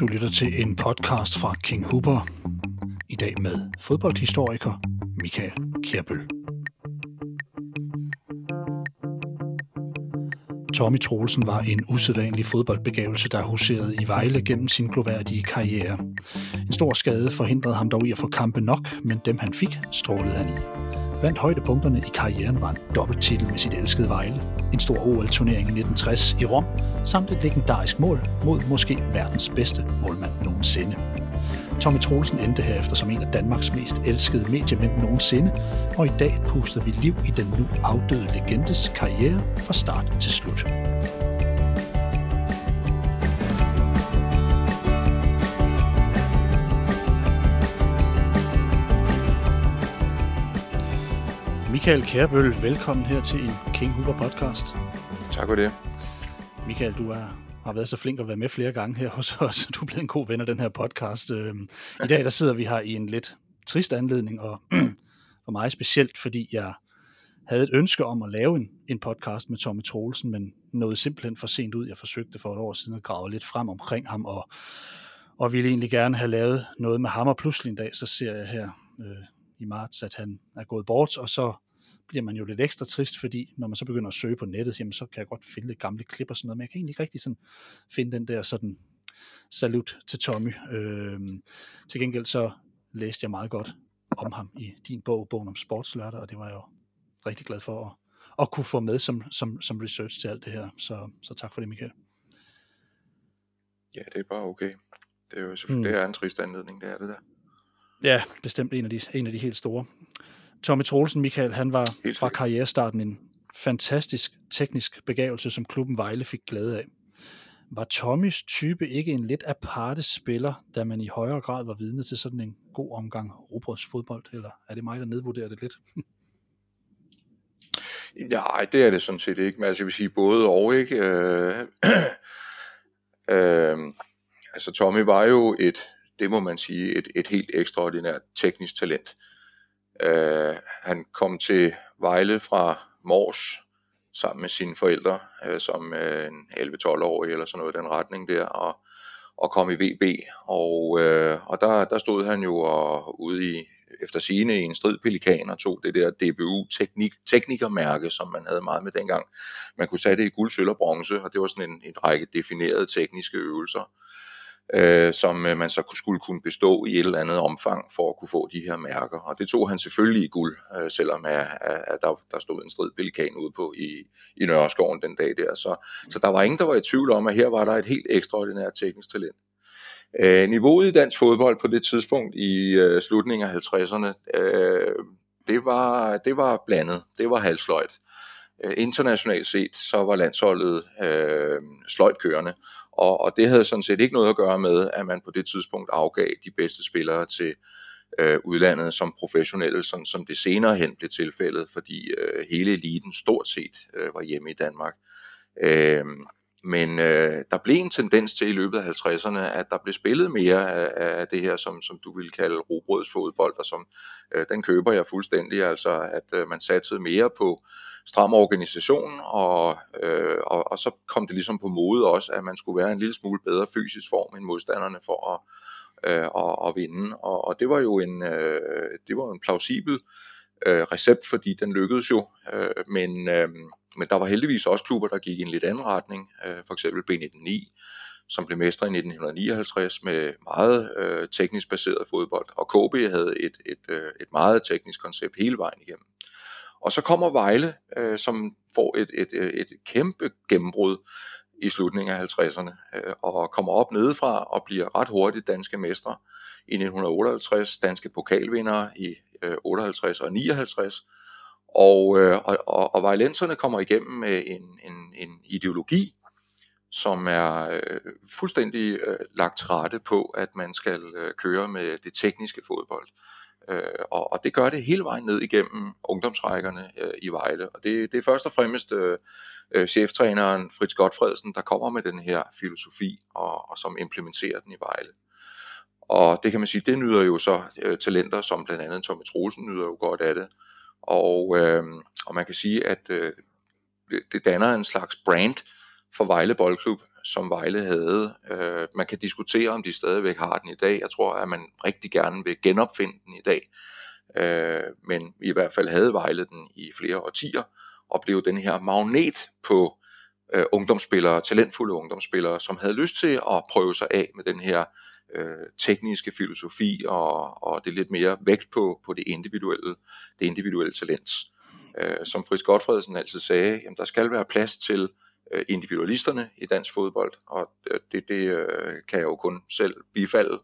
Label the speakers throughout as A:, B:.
A: Du lytter til en podcast fra King Hooper. I dag med fodboldhistoriker Michael Kjærbøl. Tommy Troelsen var en usædvanlig fodboldbegavelse, der huserede i Vejle gennem sin gloværdige karriere. En stor skade forhindrede ham dog i at få kampe nok, men dem han fik, strålede han i. Blandt højdepunkterne i karrieren var en dobbelttitel med sit elskede Vejle, en stor OL-turnering i 1960 i Rom, samt et legendarisk mål mod måske verdens bedste målmand nogensinde. Tommy Troelsen endte herefter som en af Danmarks mest elskede mediemænd nogensinde, og i dag puster vi liv i den nu afdøde legendes karriere fra start til slut. Michael Kærbøl, velkommen her til en King Hooper podcast.
B: Tak for det.
A: Michael, du er, har været så flink at være med flere gange her hos os. Du er blevet en god ven af den her podcast. Øhm, I dag der sidder vi her i en lidt trist anledning, og for mig specielt, fordi jeg havde et ønske om at lave en, en podcast med Tommy Troelsen, men nåede simpelthen for sent ud. Jeg forsøgte for et år siden at grave lidt frem omkring ham, og, og ville egentlig gerne have lavet noget med ham, og pludselig en dag, så ser jeg her øh, i marts, at han er gået bort, og så bliver man jo lidt ekstra trist, fordi når man så begynder at søge på nettet, jamen så kan jeg godt finde lidt gamle klip og sådan noget, men jeg kan egentlig ikke rigtig sådan finde den der sådan salut til Tommy. Øh, til gengæld så læste jeg meget godt om ham i din bog, bogen om sportslørdag, og det var jeg jo rigtig glad for at, at kunne få med som, som, som research til alt det her. Så, så tak for det, Michael.
B: Ja, det er bare okay. Det er jo selvfølgelig mm. det er en trist anledning, det er det der.
A: Ja, bestemt en af de, en af de helt store. Tommy Troelsen, Michael, han var fra karrierestarten en fantastisk teknisk begavelse, som klubben Vejle fik glæde af. Var Tommys type ikke en lidt aparte spiller, da man i højere grad var vidne til sådan en god omgang fodbold, eller er det mig, der nedvurderer det lidt?
B: Nej, det er det sådan set ikke, men altså jeg vil sige både og, ikke? Øh, øh, altså Tommy var jo et, det må man sige, et, et helt ekstraordinært teknisk talent. Øh, Øh, han kom til Vejle fra Mors sammen med sine forældre, øh, som øh, en 11-12-årig eller sådan noget i den retning der, og, og kom i VB. Og, øh, og der, der stod han jo og, ude i, efter sine i en strid pelikan og tog det der DBU teknik, teknikermærke, som man havde meget med dengang. Man kunne sætte det i guld, sølv og bronze, og det var sådan en, en række definerede tekniske øvelser øh, som øh, man så skulle kunne bestå i et eller andet omfang for at kunne få de her mærker. Og det tog han selvfølgelig i guld, øh, selvom at, at der, der stod en strid pelikan ude på i, i Nørreskoven den dag der. Så, så der var ingen, der var i tvivl om, at her var der et helt ekstraordinært teknisk talent. Øh, niveauet i dansk fodbold på det tidspunkt i øh, slutningen af 50'erne, øh, det, var, det var blandet, det var halvsløjt. Øh, internationalt set, så var landsholdet øh, sløjt kørende, og, og det havde sådan set ikke noget at gøre med, at man på det tidspunkt afgav de bedste spillere til øh, udlandet som professionelle, sådan som det senere hen blev tilfældet, fordi øh, hele eliten stort set øh, var hjemme i Danmark. Øh, men øh, der blev en tendens til i løbet af 50'erne, at der blev spillet mere af, af det her, som, som du ville kalde robrødsfodbold, og som øh, den køber jeg fuldstændig, altså at øh, man satsede mere på stram organisation, og, øh, og, og så kom det ligesom på mode også, at man skulle være en lille smule bedre fysisk form end modstanderne for at, øh, at, at vinde. Og, og det var jo en, øh, det var en plausibel øh, recept, fordi den lykkedes jo, øh, men, øh, men der var heldigvis også klubber, der gik i en lidt anden retning, øh, for eksempel B19 som blev mestre i 1959 med meget øh, teknisk baseret fodbold, og KB havde et, et, øh, et meget teknisk koncept hele vejen igennem. Og så kommer Vejle, øh, som får et, et, et, et kæmpe gennembrud i slutningen af 50'erne, øh, og kommer op nedefra og bliver ret hurtigt danske mestre i 1958, danske pokalvindere i øh, 58 og 59, og, øh, og, og, og violenserne kommer igennem med en, en, en ideologi, som er øh, fuldstændig øh, lagt til rette på, at man skal øh, køre med det tekniske fodbold. Øh, og, og det gør det hele vejen ned igennem ungdomsrækkerne øh, i Vejle. Og det, det er først og fremmest øh, øh cheftræneren Fritz Godfredsen, der kommer med den her filosofi, og, og som implementerer den i Vejle. Og det kan man sige, det nyder jo så øh, talenter, som blandt andet Tommy Troelsen nyder jo godt af det. Og, øh, og man kan sige, at øh, det danner en slags brand for Vejle Boldklub, som Vejle havde. Øh, man kan diskutere, om de stadigvæk har den i dag. Jeg tror, at man rigtig gerne vil genopfinde den i dag. Øh, men i hvert fald havde Vejle den i flere årtier, og blev den her magnet på øh, ungdomsspillere, talentfulde ungdomsspillere, som havde lyst til at prøve sig af med den her øh, tekniske filosofi og, og det lidt mere vægt på, på det individuelle, det individuelle talent. Øh, som Fritz Godfredsen altid sagde, jamen, der skal være plads til øh, individualisterne i dansk fodbold, og øh, det, det øh, kan jeg jo kun selv bifalde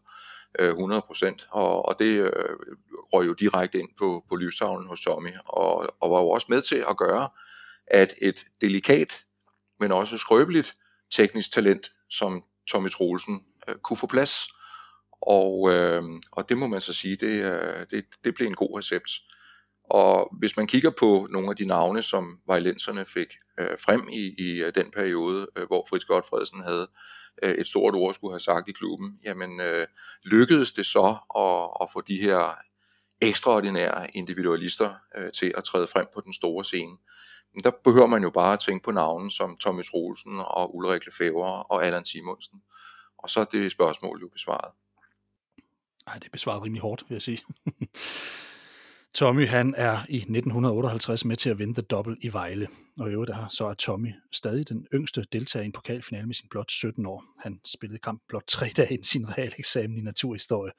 B: øh, 100%, og, og det øh, røg jo direkte ind på, på livstavlen hos Tommy, og, og var jo også med til at gøre, at et delikat, men også skrøbeligt teknisk talent, som Tommy Troelsen øh, kunne få plads. Og, øh, og det må man så sige, det, øh, det, det blev en god recept. Og hvis man kigger på nogle af de navne, som vejlenserne fik øh, frem i, i øh, den periode, øh, hvor Fritz Godfredsen havde øh, et stort ord skulle have sagt i klubben, jamen øh, lykkedes det så at, at få de her ekstraordinære individualister øh, til at træde frem på den store scene. Men der behøver man jo bare at tænke på navnen som Tommy Troelsen og Ulrik Lefebvre og Allan Simonsen. Og så er det spørgsmål jo besvaret.
A: Nej, det besvarer rimelig hårdt, vil jeg sige. Tommy han er i 1958 med til at vinde The Double i Vejle, og i øvrigt der, så er Tommy stadig den yngste deltager i en pokalfinale med sin blot 17 år. Han spillede kamp blot tre dage inden sin realeksamen i naturhistorie.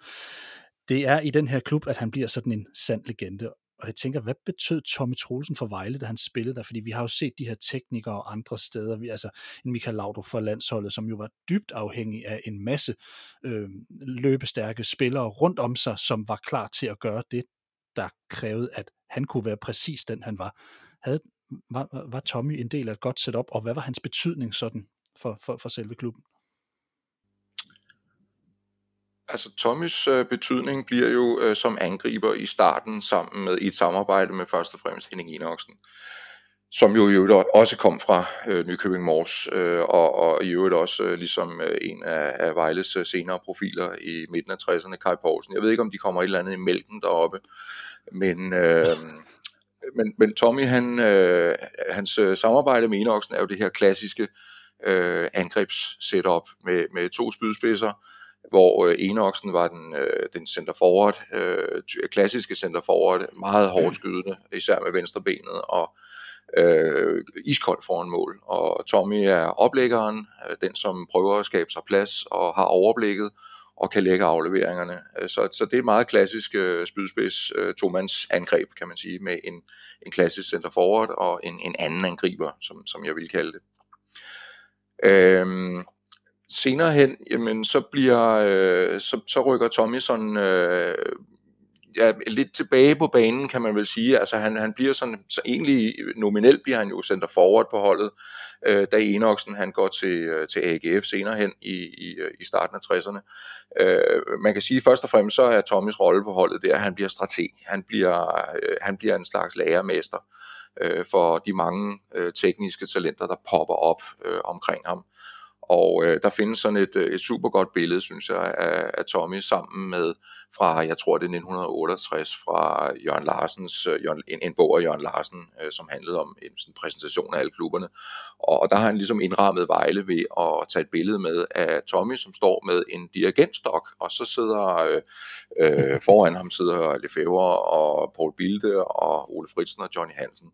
A: Det er i den her klub, at han bliver sådan en sand legende, og jeg tænker, hvad betød Tommy Troelsen for Vejle, da han spillede der? Fordi vi har jo set de her teknikere og andre steder, vi, altså en Michael Laudrup for landsholdet, som jo var dybt afhængig af en masse øh, løbestærke spillere rundt om sig, som var klar til at gøre det, der krævede, at han kunne være præcis den, han var. Havde, var, var Tommy en del af et godt setup, og hvad var hans betydning sådan for, for, for selve klubben?
B: Altså Tommys øh, betydning bliver jo øh, som angriber i starten sammen med i et samarbejde med først og fremmest Henning Enoksen, som jo i øvrigt også kom fra øh, Nykøbing Mors, øh, og, og i øvrigt også øh, ligesom øh, en af, af Vejles øh, senere profiler i midten af 60'erne, Kai Poulsen. Jeg ved ikke, om de kommer et eller andet i mælken deroppe, men... Øh, men, men Tommy, han, øh, hans øh, samarbejde med Enoksen er jo det her klassiske øh, angrebs-setup med, med to spydspidser, hvor øh, Enoksen var den, øh, den center forward, øh, klassiske center forward, meget hårdt skydende, især med venstre benet, og øh, iskold foran mål. Og Tommy er oplæggeren, øh, den som prøver at skabe sig plads og har overblikket, og kan lægge afleveringerne. Så, så det er et meget klassisk øh, spydspids øh, tomands angreb, kan man sige, med en, en klassisk center forward og en, en anden angriber, som, som jeg vil kalde det. Øhm, senere hen, jamen, så, bliver, øh, så, så rykker Tommy sådan øh, ja, lidt tilbage på banen, kan man vel sige. Altså han, han bliver sådan, så egentlig nominelt bliver han jo center forward på holdet, øh, da Enoksen han går til, øh, til AGF senere hen i, i, øh, i starten af 60'erne. Øh, man kan sige først og fremmest, så er Tommys rolle på holdet der, han bliver strateg. Han bliver, øh, han bliver en slags lærermester øh, for de mange øh, tekniske talenter, der popper op øh, omkring ham. Og øh, der findes sådan et, øh, et super godt billede, synes jeg, af, af Tommy sammen med fra, jeg tror det er 1968, fra Jørgen Larsens, øh, Jørgen, en, en bog af Jørgen Larsen, øh, som handlede om en sådan præsentation af alle klubberne. Og, og der har han ligesom indrammet Vejle ved at tage et billede med af Tommy, som står med en dirigentstok, og så sidder øh, øh, foran ham sidder Lefebvre og Paul Bilde og Ole Fritsen og Johnny Hansen.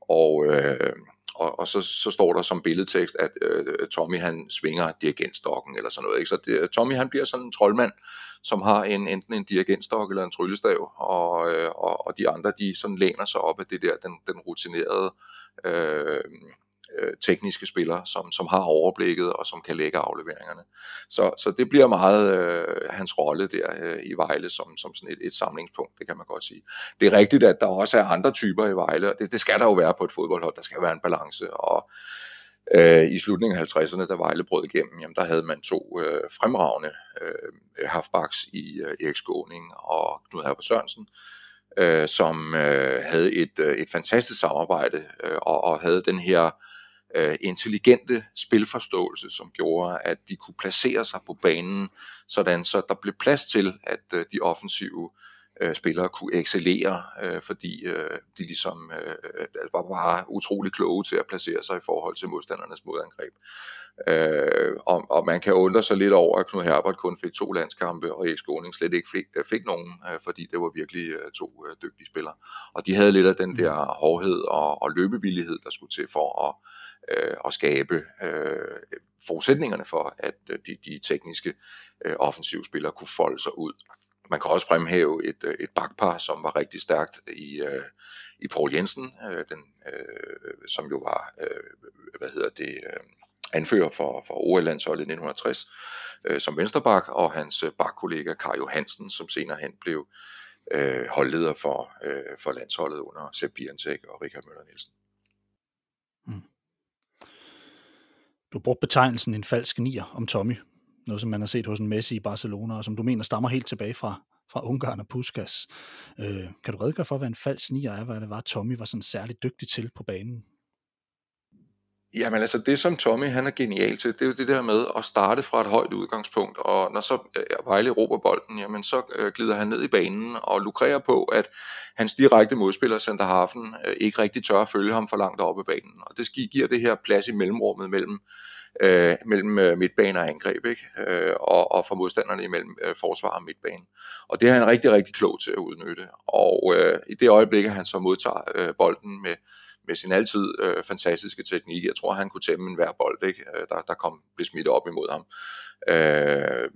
B: Og øh, og, og så, så står der som billedtekst, at øh, Tommy han svinger dirigentstokken eller sådan noget. Ikke? Så det, Tommy han bliver sådan en troldmand, som har en, enten en dirigentstok eller en tryllestav, og, øh, og, og de andre de sådan læner sig op af det der, den, den rutinerede øh, øh, tekniske spillere, som, som har overblikket og som kan lægge afleveringerne. Så, så det bliver meget øh, hans rolle der øh, i Vejle som, som sådan et, et samlingspunkt, det kan man godt sige. Det er rigtigt, at der også er andre typer i Vejle, og det, det skal der jo være på et fodboldhold, der skal være en balance, og øh, i slutningen af 50'erne, da Vejle brød igennem, jamen, der havde man to øh, fremragende øh, halfbacks i øh, Erik Skåning og Knud Herber Sørensen, øh, som øh, havde et, øh, et fantastisk samarbejde øh, og, og havde den her øh, intelligente spilforståelse, som gjorde, at de kunne placere sig på banen, sådan så der blev plads til, at øh, de offensive øh, spillere kunne excellere, øh, fordi øh, de ligesom øh, var bare utrolig kloge til at placere sig i forhold til modstandernes modangreb. Øh, og, og man kan undre sig lidt over, at Knud Herbert kun fik to landskampe, og Erik Skåning slet ikke fik, øh, fik nogen, øh, fordi det var virkelig øh, to øh, dygtige spillere. Og de havde lidt af den mm. der hårdhed og, og løbevillighed, der skulle til for at, øh, at skabe øh, forudsætningerne for, at øh, de, de tekniske øh, offensive spillere kunne folde sig ud. Man kan også fremhæve et, øh, et bakpar, som var rigtig stærkt i, øh, i Paul Jensen, øh, den, øh, som jo var, øh, hvad hedder det, øh, anfører for, for OL-landsholdet i 1960 øh, som vensterbak, og hans øh, bakkollega Kai Johansen, som senere hen blev øh, holdleder for, øh, for landsholdet under Sepp Bierentek og Richard Møller Nielsen.
A: Du brugte betegnelsen en falsk nier om Tommy, noget som man har set hos en Messi i Barcelona, og som du mener stammer helt tilbage fra, fra Ungarn og Puskas. Øh, kan du redegøre for, hvad en falsk nier er, hvad det var, Tommy var sådan særligt dygtig til på banen?
B: Jamen altså det som Tommy han er genial til, det er jo det der med at starte fra et højt udgangspunkt, og når så øh, Vejle råber bolden, jamen så øh, glider han ned i banen og lukrerer på, at hans direkte modspiller, Center Hafen, øh, ikke rigtig tør at følge ham for langt oppe i banen. Og det giver det her plads i mellemrummet mellem, øh, mellem øh, midtbane og angreb, ikke? Øh, og, og for modstanderne imellem øh, forsvar og midtbane. Og det er han rigtig, rigtig klog til at udnytte. Og øh, i det øjeblik, at han så modtager øh, bolden med med sin altid øh, fantastiske teknik. Jeg tror, han kunne tæmme en hver bold, ikke? Øh, der, der kom blev smidt op imod ham. Øh,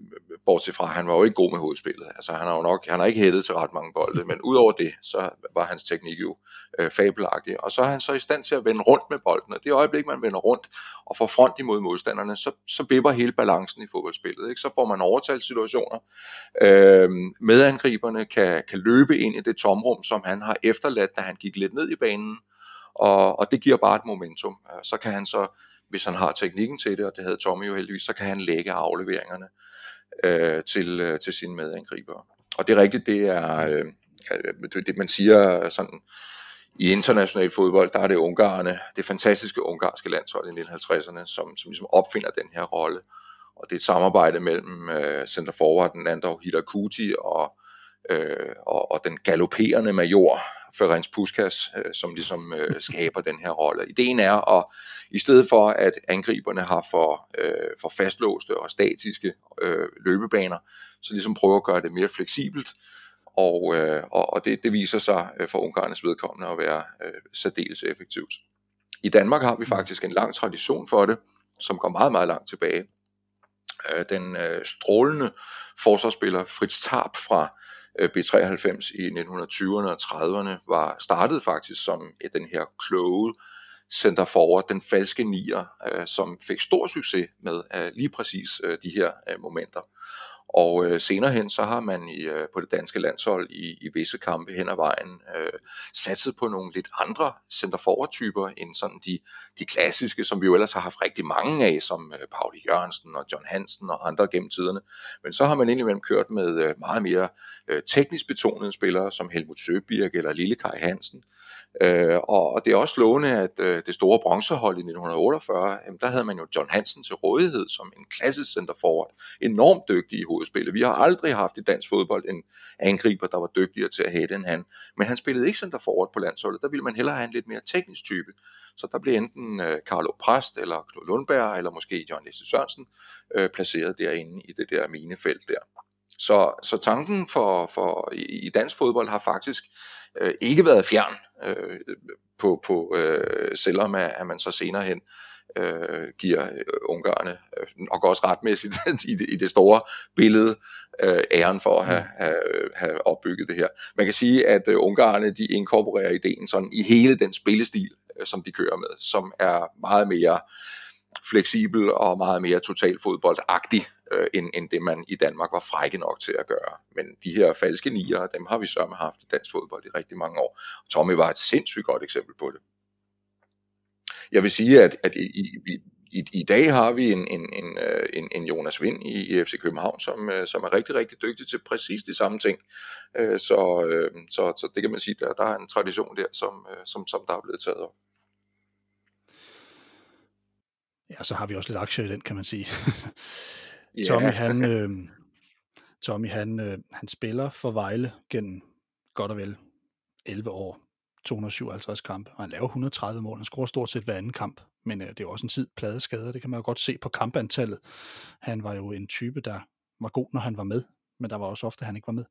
B: bortset fra, han var jo ikke god med hovedspillet. Altså, han har jo nok, han har ikke hættet til ret mange bolde, men udover det, så var hans teknik jo øh, fabelagtig. Og så er han så i stand til at vende rundt med bolden, og det øjeblik, man vender rundt og får front imod modstanderne, så, så vipper hele balancen i fodboldspillet. Ikke? Så får man overtalssituationer. Øh, medangriberne kan, kan løbe ind i det tomrum, som han har efterladt, da han gik lidt ned i banen, og, og det giver bare et momentum. Øh, så kan han så, hvis han har teknikken til det, og det havde Tommy jo heldigvis, så kan han lægge afleveringerne øh, til, øh, til sine medangribere. Og det er rigtigt, det er øh, øh, det, det, man siger sådan, i international fodbold, der er det ungarerne, det fantastiske ungarske landshold i 1950'erne, som, som ligesom opfinder den her rolle. Og det er et samarbejde mellem øh, center forward, den Andor Hidakuti og, øh, og, og den galopperende major Ferenc Puskas, øh, som ligesom øh, skaber den her rolle. Ideen er at i stedet for at angriberne har for, øh, for fastlåste og statiske øh, løbebaner, så ligesom prøve at gøre det mere fleksibelt, og, øh, og, og det, det viser sig øh, for ungarernes vedkommende at være øh, særdeles effektivt. I Danmark har vi faktisk en lang tradition for det, som går meget, meget langt tilbage. Øh, den øh, strålende forsvarsspiller Fritz Tarp fra Øh, B93 i 1920'erne og 30'erne var startet faktisk som den her kloge center forward, den falske nier, øh, som fik stor succes med øh, lige præcis øh, de her øh, momenter. Og øh, senere hen, så har man i, øh, på det danske landshold i, i visse kampe hen ad vejen øh, satset på nogle lidt andre centerforward-typer, end sådan de, de klassiske, som vi jo ellers har haft rigtig mange af, som øh, Pauli Jørgensen og John Hansen og andre gennem tiderne. Men så har man indimellem kørt med øh, meget mere øh, teknisk betonede spillere, som Helmut Søbirk eller Lille Kai Hansen, Øh, og det er også slående, at øh, det store bronzehold i 1948, jamen, der havde man jo John Hansen til rådighed som en klassisk centerforward. Enormt dygtig i at spille. Vi har aldrig haft i dansk fodbold en angriber, der var dygtigere til at hætte end han. Men han spillede ikke center forward på landsholdet. Der ville man hellere have en lidt mere teknisk type. Så der blev enten øh, Carlo Præst, eller Knud Lundberg, eller måske John Lisse Sørensen øh, placeret derinde i det der minefelt der. Så, så tanken for, for i, i dansk fodbold har faktisk øh, ikke været fjern øh, på, på øh, selvom at, at man så senere hen øh, giver øh, ungarerne øh, nok også retmæssigt i, det, i det store billede øh, æren for at have, mm. have, have opbygget det her. Man kan sige, at øh, ungarerne de inkorporerer ideen sådan i hele den spillestil, øh, som de kører med, som er meget mere fleksibel og meget mere totalfodboldagtig øh, end, end det man i Danmark var frække nok til at gøre. Men de her falske nier, dem har vi så haft i dansk fodbold i rigtig mange år. Tommy var et sindssygt godt eksempel på det. Jeg vil sige, at, at i, i, i, i dag har vi en, en, en, øh, en, en Jonas Vind i, i FC København, som, øh, som er rigtig, rigtig dygtig til præcis de samme ting. Øh, så, så, så det kan man sige, der, der er en tradition der, som, som, som der er blevet taget op.
A: Ja, så har vi også lidt aktier i den, kan man sige. Tommy, han, øh, Tommy, han, øh, han spiller for Vejle gennem godt og vel 11 år, 257 kampe, og han laver 130 mål. Han scorer stort set hver anden kamp, men øh, det er jo også en tid pladeskader. Det kan man jo godt se på kampantallet. Han var jo en type, der var god, når han var med, men der var også ofte, at han ikke var med.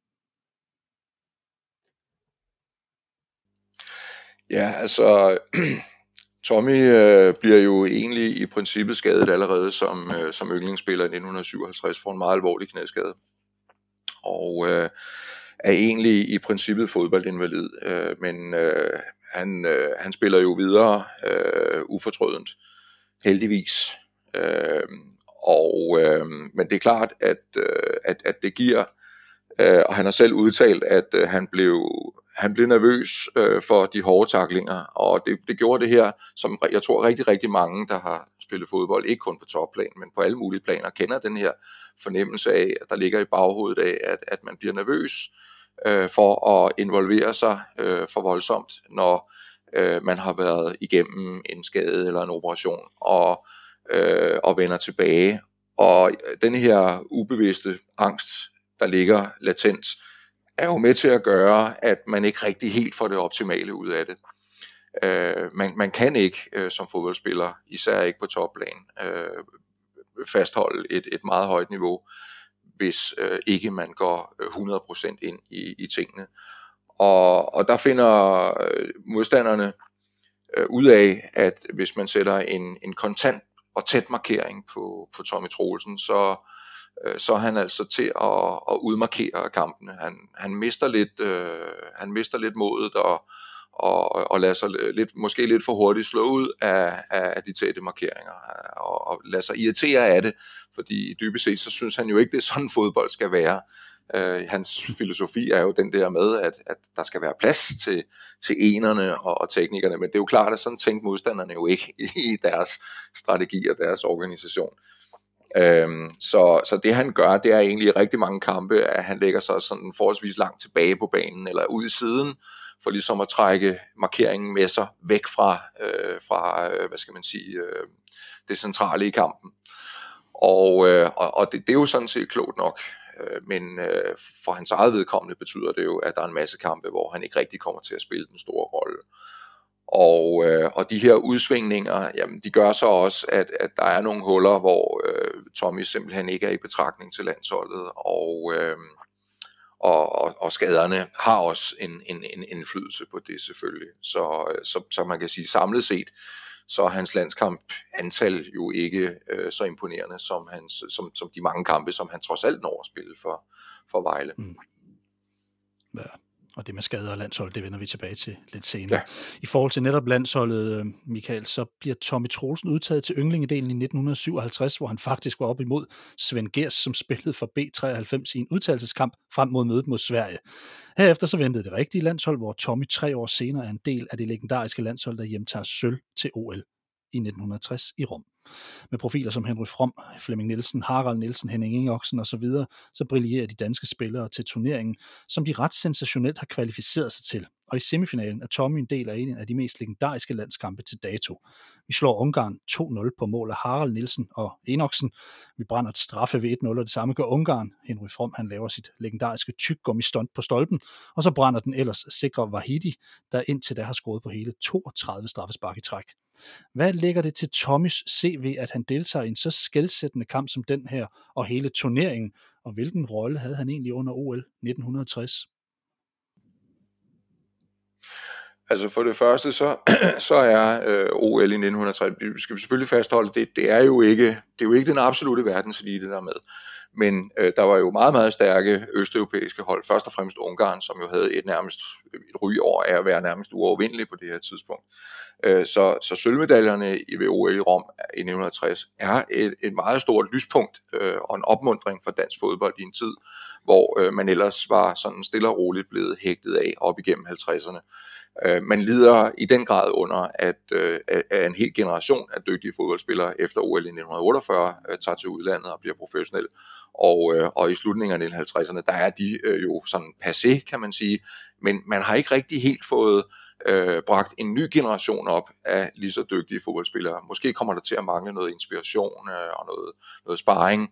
B: Ja, altså Tommy øh, bliver jo egentlig i princippet skadet allerede som, øh, som yndlingsspiller i 1957 for en meget alvorlig knæskade. Og øh, er egentlig i princippet fodboldinvalid, øh, men øh, han, øh, han spiller jo videre øh, ufortrødent, heldigvis. Øh, og, øh, men det er klart, at, øh, at, at det giver, øh, og han har selv udtalt, at øh, han blev han blev nervøs øh, for de hårde taklinger, og det, det gjorde det her, som jeg tror rigtig, rigtig mange, der har spillet fodbold, ikke kun på topplan, men på alle mulige planer, kender den her fornemmelse af, at der ligger i baghovedet af, at, at man bliver nervøs øh, for at involvere sig øh, for voldsomt, når øh, man har været igennem en skade eller en operation, og, øh, og vender tilbage. Og den her ubevidste angst, der ligger latent, er jo med til at gøre, at man ikke rigtig helt får det optimale ud af det. Øh, man, man kan ikke øh, som fodboldspiller, især ikke på topplan, øh, fastholde et, et meget højt niveau, hvis øh, ikke man går øh, 100% ind i, i tingene. Og, og der finder øh, modstanderne øh, ud af, at hvis man sætter en, en kontant og tæt markering på, på Tommy Troelsen, så, øh, så er han altså til at, at udmarkere kampene. Han, han, mister lidt, øh, han mister lidt modet og, og, og lade sig lidt, måske lidt for hurtigt slå ud af, af de tætte markeringer øh, og, og lade sig irritere af det, fordi dybest set så synes han jo ikke, det er sådan fodbold skal være. Øh, hans filosofi er jo den der med, at, at der skal være plads til, til enerne og, og teknikerne, men det er jo klart, at sådan tænkte modstanderne jo ikke i deres strategi og deres organisation. Øhm, så, så det han gør, det er egentlig i rigtig mange kampe, at han lægger sig sådan forholdsvis langt tilbage på banen, eller ud i siden, for ligesom at trække markeringen med sig væk fra, øh, fra øh, hvad skal man sige, øh, det centrale i kampen. Og, øh, og, og det, det er jo sådan set klogt nok, øh, men øh, for hans eget vedkommende betyder det jo, at der er en masse kampe, hvor han ikke rigtig kommer til at spille den store rolle. Og, øh, og de her udsvingninger, jamen, de gør så også, at, at der er nogle huller, hvor øh, Tommy simpelthen ikke er i betragtning til landsholdet, og, øh, og, og, og skaderne har også en, en, en indflydelse på det selvfølgelig. Så, øh, så, så man kan sige samlet set, så er hans landskamp antal jo ikke øh, så imponerende som, hans, som, som de mange kampe, som han trods alt når at spille for, for Vejle. Mm.
A: Ja og det med skader og landshold, det vender vi tilbage til lidt senere. Ja. I forhold til netop landsholdet, øh, Michael, så bliver Tommy Troelsen udtaget til yndlingedelen i 1957, hvor han faktisk var op imod Svend Gers, som spillede for B93 i en udtalelseskamp frem mod mødet mod Sverige. Herefter så ventede det rigtige landshold, hvor Tommy tre år senere er en del af det legendariske landshold, der hjemtager sølv til OL i 1960 i Rom med profiler som Henry From, Flemming Nielsen, Harald Nielsen, Henning Ingoksen osv., så, så brillerer de danske spillere til turneringen, som de ret sensationelt har kvalificeret sig til. Og i semifinalen er Tommy en del af en af de mest legendariske landskampe til dato. Vi slår Ungarn 2-0 på mål af Harald Nielsen og Enoksen. Vi brænder et straffe ved 1-0, og det samme gør Ungarn. Henry From han laver sit legendariske tyggummi stunt på stolpen, og så brænder den ellers sikre Vahidi, der indtil da har scoret på hele 32 straffespark i træk. Hvad lægger det til Tommys CV, at han deltager i en så skældsættende kamp som den her, og hele turneringen, og hvilken rolle havde han egentlig under OL 1960?
B: Altså for det første, så, så er øh, OL i 1960, det skal vi selvfølgelig fastholde, det, det, er jo ikke, det er jo ikke den absolute verdenselite, der er med. Men øh, der var jo meget, meget stærke østeuropæiske hold, først og fremmest Ungarn, som jo havde et nærmest et ry over af at være nærmest uovervindelig på det her tidspunkt. Øh, så, så sølvmedaljerne i OL i Rom i 1960 er et, et meget stort lyspunkt øh, og en opmundring for dansk fodbold i en tid, hvor øh, man ellers var sådan stille og roligt blevet hægtet af op igennem 50'erne. Øh, man lider i den grad under, at, øh, at en hel generation af dygtige fodboldspillere efter OL i 1948 øh, tager til udlandet og bliver professionel, og, øh, og i slutningen af 1950'erne, der er de øh, jo sådan passé, kan man sige. Men man har ikke rigtig helt fået øh, bragt en ny generation op af lige så dygtige fodboldspillere. Måske kommer der til at mangle noget inspiration øh, og noget, noget sparring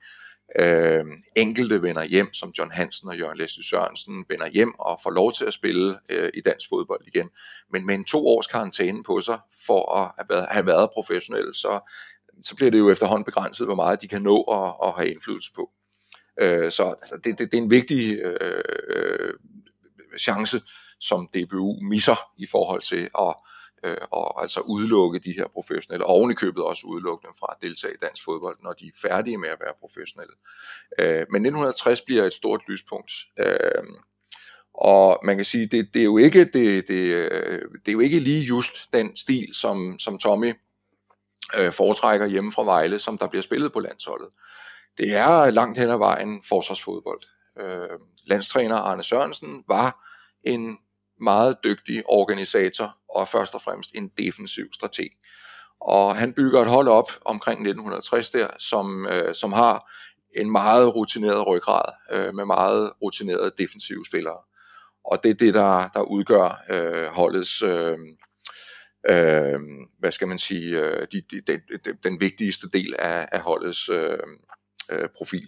B: Øh, enkelte vender hjem, som John Hansen og Jørgen Leslie Sørensen, vender hjem og får lov til at spille øh, i dansk fodbold igen. Men med en to års karantæne på sig, for at have været, have været så, så bliver det jo efterhånden begrænset, hvor meget de kan nå at, at have indflydelse på. Øh, så altså, det, det, det er en vigtig øh, øh chance, som DBU misser i forhold til at øh, og altså udelukke de her professionelle, og ovenikøbet købet også udelukke dem fra at deltage i dansk fodbold, når de er færdige med at være professionelle. Øh, men 1960 bliver et stort lyspunkt. Øh, og man kan sige, det, det, er jo ikke, det, det, øh, det er jo ikke lige just den stil, som, som Tommy øh, foretrækker hjemme fra Vejle, som der bliver spillet på landsholdet. Det er langt hen ad vejen forsvarsfodbold. Øh, landstræner Arne Sørensen var en meget dygtig organisator og først og fremmest en defensiv strateg. Og han bygger et hold op omkring 1960 der, som, øh, som har en meget rutineret ryggrad øh, med meget rutinerede defensive spillere. Og det er det, der, der udgør øh, holdets, øh, øh, hvad skal man sige, øh, de, de, de, de, den vigtigste del af, af holdets øh, øh, profil.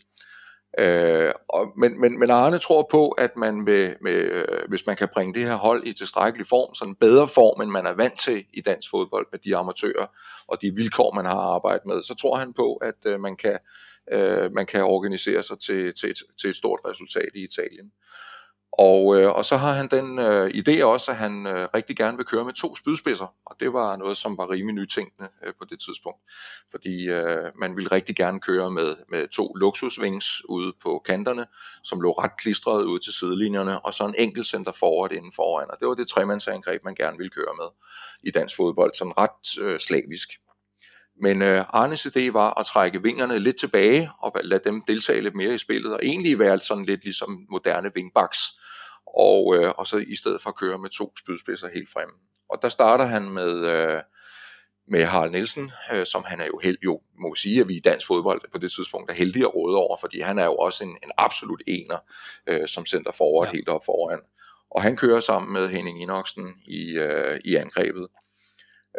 B: Øh, og, men, men, men Arne tror på, at man med, med, hvis man kan bringe det her hold i tilstrækkelig form, sådan en bedre form, end man er vant til i dansk fodbold med de amatører og de vilkår, man har arbejdet med, så tror han på, at øh, man, kan, øh, man kan organisere sig til, til, et, til et stort resultat i Italien. Og, øh, og så har han den øh, idé også, at han øh, rigtig gerne vil køre med to spydspidser, og det var noget, som var rimelig nytænkende øh, på det tidspunkt, fordi øh, man ville rigtig gerne køre med, med to luksusvings ude på kanterne, som lå ret klistret ud til sidelinjerne, og så en enkelt center forward inden foran, og det var det tremandsangreb, man gerne ville køre med i dansk fodbold, sådan ret øh, slavisk. Men øh, Arnes idé var at trække vingerne lidt tilbage og lade dem deltage lidt mere i spillet, og egentlig være sådan lidt ligesom moderne wingbacks, og, øh, og så i stedet for at køre med to spydspidser helt fremme. Og der starter han med, øh, med Harald Nielsen, øh, som han er jo held, jo må sige, at vi i dansk fodbold på det tidspunkt er heldige at råde over, fordi han er jo også en, en absolut ener, øh, som center forward ja. helt op foran. Og han kører sammen med Henning Inoksen i, øh, i angrebet.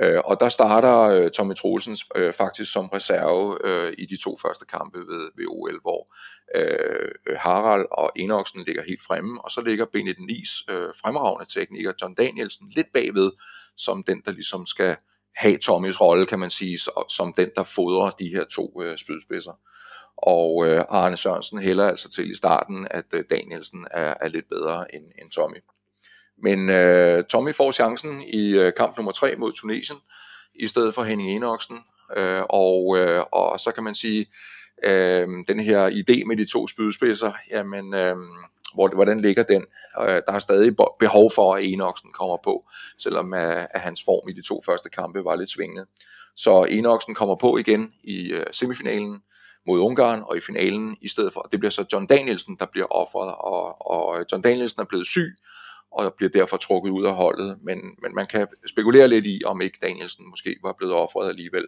B: Øh, og der starter øh, Tommy Troelsen øh, faktisk som reserve øh, i de to første kampe ved, ved OL, hvor øh, Harald og Enoksen ligger helt fremme, og så ligger Benedikt Nis øh, fremragende tekniker John Danielsen lidt bagved, som den, der ligesom skal have Tommys rolle, kan man sige, som den, der fodrer de her to øh, spydspidser. Og øh, Arne Sørensen hælder altså til i starten, at øh, Danielsen er, er lidt bedre end, end Tommy. Men øh, Tommy får chancen i øh, kamp nummer 3 mod Tunesien, i stedet for Henning Enoksen. Øh, og, øh, og så kan man sige, øh, den her idé med de to spydspidser, jamen, øh, hvor, hvordan ligger den? Øh, der er stadig behov for, at Enoksen kommer på, selvom øh, at hans form i de to første kampe var lidt svingende. Så Enoksen kommer på igen i øh, semifinalen mod Ungarn, og i finalen i stedet for, det bliver så John Danielsen, der bliver offret, og, og John Danielsen er blevet syg, og bliver derfor trukket ud af holdet. Men, men man kan spekulere lidt i, om ikke Danielsen måske var blevet offret alligevel.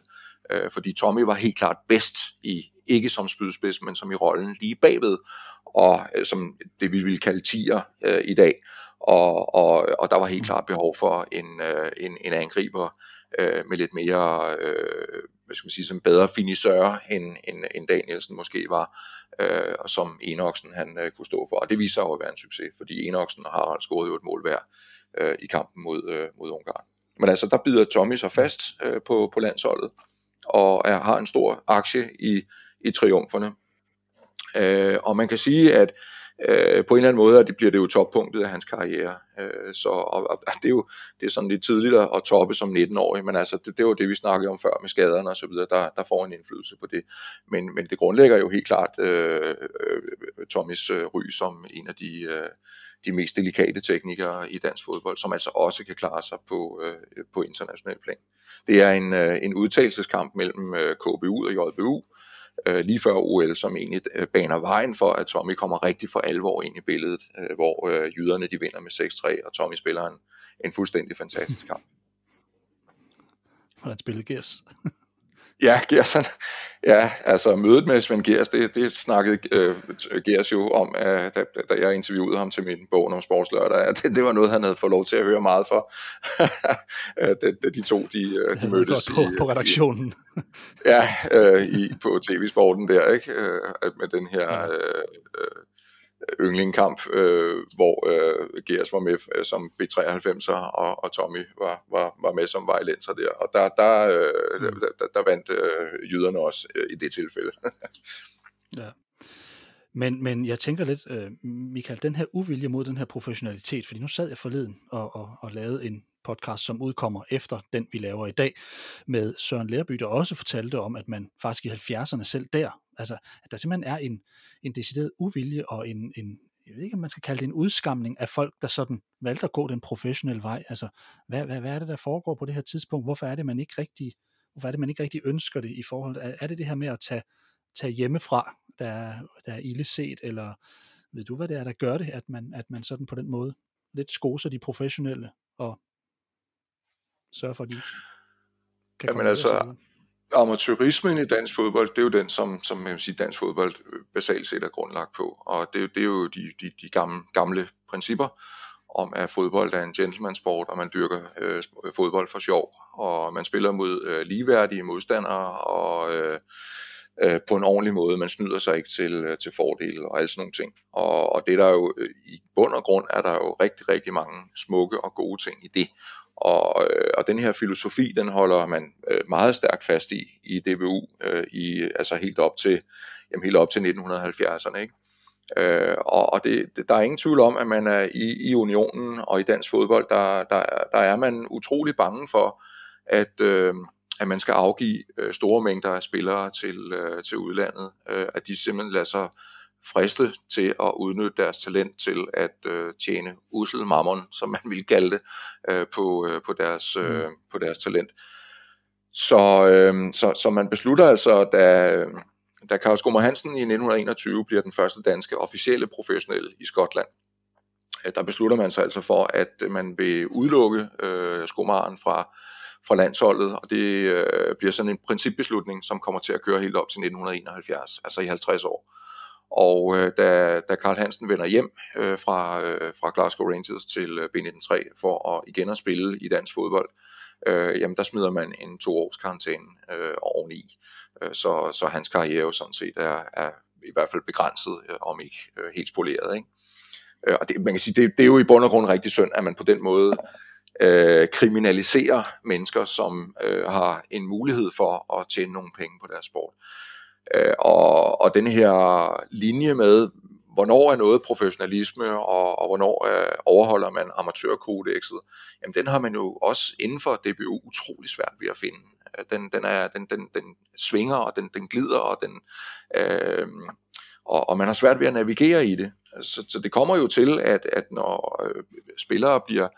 B: Øh, fordi Tommy var helt klart bedst i, ikke som spydspids, men som i rollen lige bagved, og øh, som det vi ville kalde tiger øh, i dag. Og, og, og der var helt klart behov for en, øh, en, en angriber øh, med lidt mere, øh, hvad skal man sige, som bedre finisør, end, end, end Danielsen måske var øh, og som Enoksen han øh, kunne stå for. Og det viser sig jo at være en succes, fordi Enoksen og Harald scorede jo et mål hver øh, i kampen mod, øh, mod Ungarn. Men altså, der bider Tommy sig fast øh, på, på landsholdet, og er, har en stor aktie i, i triumferne. Øh, og man kan sige, at øh, på en eller anden måde at det bliver det jo toppunktet af hans karriere. Øh, så og, og det er jo det er sådan lidt tidligt at, at toppe som 19-årig, men altså det, det var det, vi snakkede om før med skaderne og så videre, der, der får en indflydelse på det. Men, men det grundlægger jo helt klart øh, øh, Tommys øh, ry som en af de, øh, de mest delikate teknikere i dansk fodbold, som altså også kan klare sig på, øh, på international plan. Det er en, øh, en udtalelseskamp mellem øh, KBU og JBU, øh, lige før OL, som egentlig øh, baner vejen for, at Tommy kommer rigtig for alvor ind i billedet, øh, hvor øh, jyderne de vinder med 6-3, og Tommy spiller en, en fuldstændig fantastisk kamp.
A: Hvordan spillede Gers?
B: Ja, Gerson, ja, altså mødet med Svend Gers, det, det snakkede øh, Gers jo om, øh, da, da jeg interviewede ham til min bog om sportslørdag. Det, det var noget, han havde fået lov til at høre meget for, da, da de to de, øh, de mødtes
A: på, i, på redaktionen.
B: I, ja, øh, i, på tv-sporten der, ikke? Øh, med den her øh, øh, yndlingkamp, øh, hvor øh, Gers var med øh, som B93'er, og, og Tommy var, var, var med som vejlenser der. Og der, der, øh, mm. der, der, der vandt øh, jyderne også øh, i det tilfælde.
A: ja. Men, men jeg tænker lidt, øh, Michael, den her uvilje mod den her professionalitet, fordi nu sad jeg forleden og, og, og lavede en podcast, som udkommer efter den, vi laver i dag, med Søren Lærby, der også fortalte om, at man faktisk i 70'erne selv der, altså at der simpelthen er en, en decideret uvilje og en, en, jeg ved ikke, om man skal kalde det en udskamning af folk, der sådan valgte at gå den professionelle vej. Altså, hvad, hvad, hvad er det, der foregår på det her tidspunkt? Hvorfor er det, man ikke rigtig, hvorfor er det, man ikke rigtig ønsker det i forhold er, er det det her med at tage, tage hjemmefra, der er, der er ille set, eller ved du, hvad det er, der gør det, at man, at man sådan på den måde lidt skoser de professionelle og sørger for, at de
B: kan Jamen altså, amatørismen i dansk fodbold, det er jo den, som, som man sige, dansk fodbold basalt set er grundlagt på. Og det, det er jo de, de, de gamle, gamle principper om, at fodbold er en gentleman-sport, og man dyrker øh, fodbold for sjov, og man spiller mod øh, ligeværdige modstandere, og øh, øh, på en ordentlig måde. Man snyder sig ikke til, øh, til fordel og alle sådan nogle ting. Og, og det der jo øh, i bund og grund er der jo rigtig, rigtig mange smukke og gode ting i det. Og, øh, og den her filosofi, den holder man øh, meget stærkt fast i i DBU, øh, i, altså helt op til, jamen helt op til 1970'erne. Ikke? Øh, og og det, der er ingen tvivl om, at man er i, i unionen og i dansk fodbold, der, der, der er man utrolig bange for, at, øh, at man skal afgive øh, store mængder af spillere til, øh, til udlandet. Øh, at de simpelthen lader sig fristet til at udnytte deres talent til at øh, tjene usel mammon, som man vil kalde det, øh, på, øh, på, deres, øh, mm. på deres talent. Så, øh, så, så man beslutter altså, da, da Karl Skummer Hansen i 1921 bliver den første danske officielle professionelle i Skotland, øh, der beslutter man sig altså for, at man vil udelukke øh, skummeren fra, fra landsholdet, og det øh, bliver sådan en principbeslutning, som kommer til at køre helt op til 1971, altså i 50 år. Og øh, da, da Karl Hansen vender hjem øh, fra, øh, fra Glasgow Rangers til øh, B93 for at igen at spille i dansk fodbold, øh, jamen der smider man en to års karantæne øh, oveni. Øh, så, så hans karriere sådan set er, er i hvert fald begrænset, øh, om ikke øh, helt spoleret. Ikke? Øh, og det, man kan sige, det, det er jo i bund og grund rigtig synd, at man på den måde øh, kriminaliserer mennesker, som øh, har en mulighed for at tjene nogle penge på deres sport. Øh, og, og den her linje med, hvornår er noget professionalisme, og, og hvornår øh, overholder man amatørkodexet, jamen den har man jo også inden for DBU utrolig svært ved at finde. Øh, den, den, er, den, den, den svinger, og den, den glider, og, den, øh, og, og man har svært ved at navigere i det. Så, så det kommer jo til, at, at når øh, spillere bliver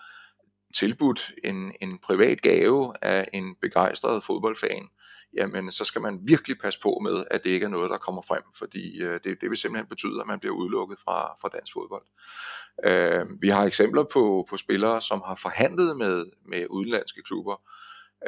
B: tilbudt en, en privat gave af en begejstret fodboldfan, jamen så skal man virkelig passe på med, at det ikke er noget, der kommer frem, fordi øh, det, det vil simpelthen betyde, at man bliver udelukket fra, fra dansk fodbold. Øh, vi har eksempler på, på spillere, som har forhandlet med, med udenlandske klubber,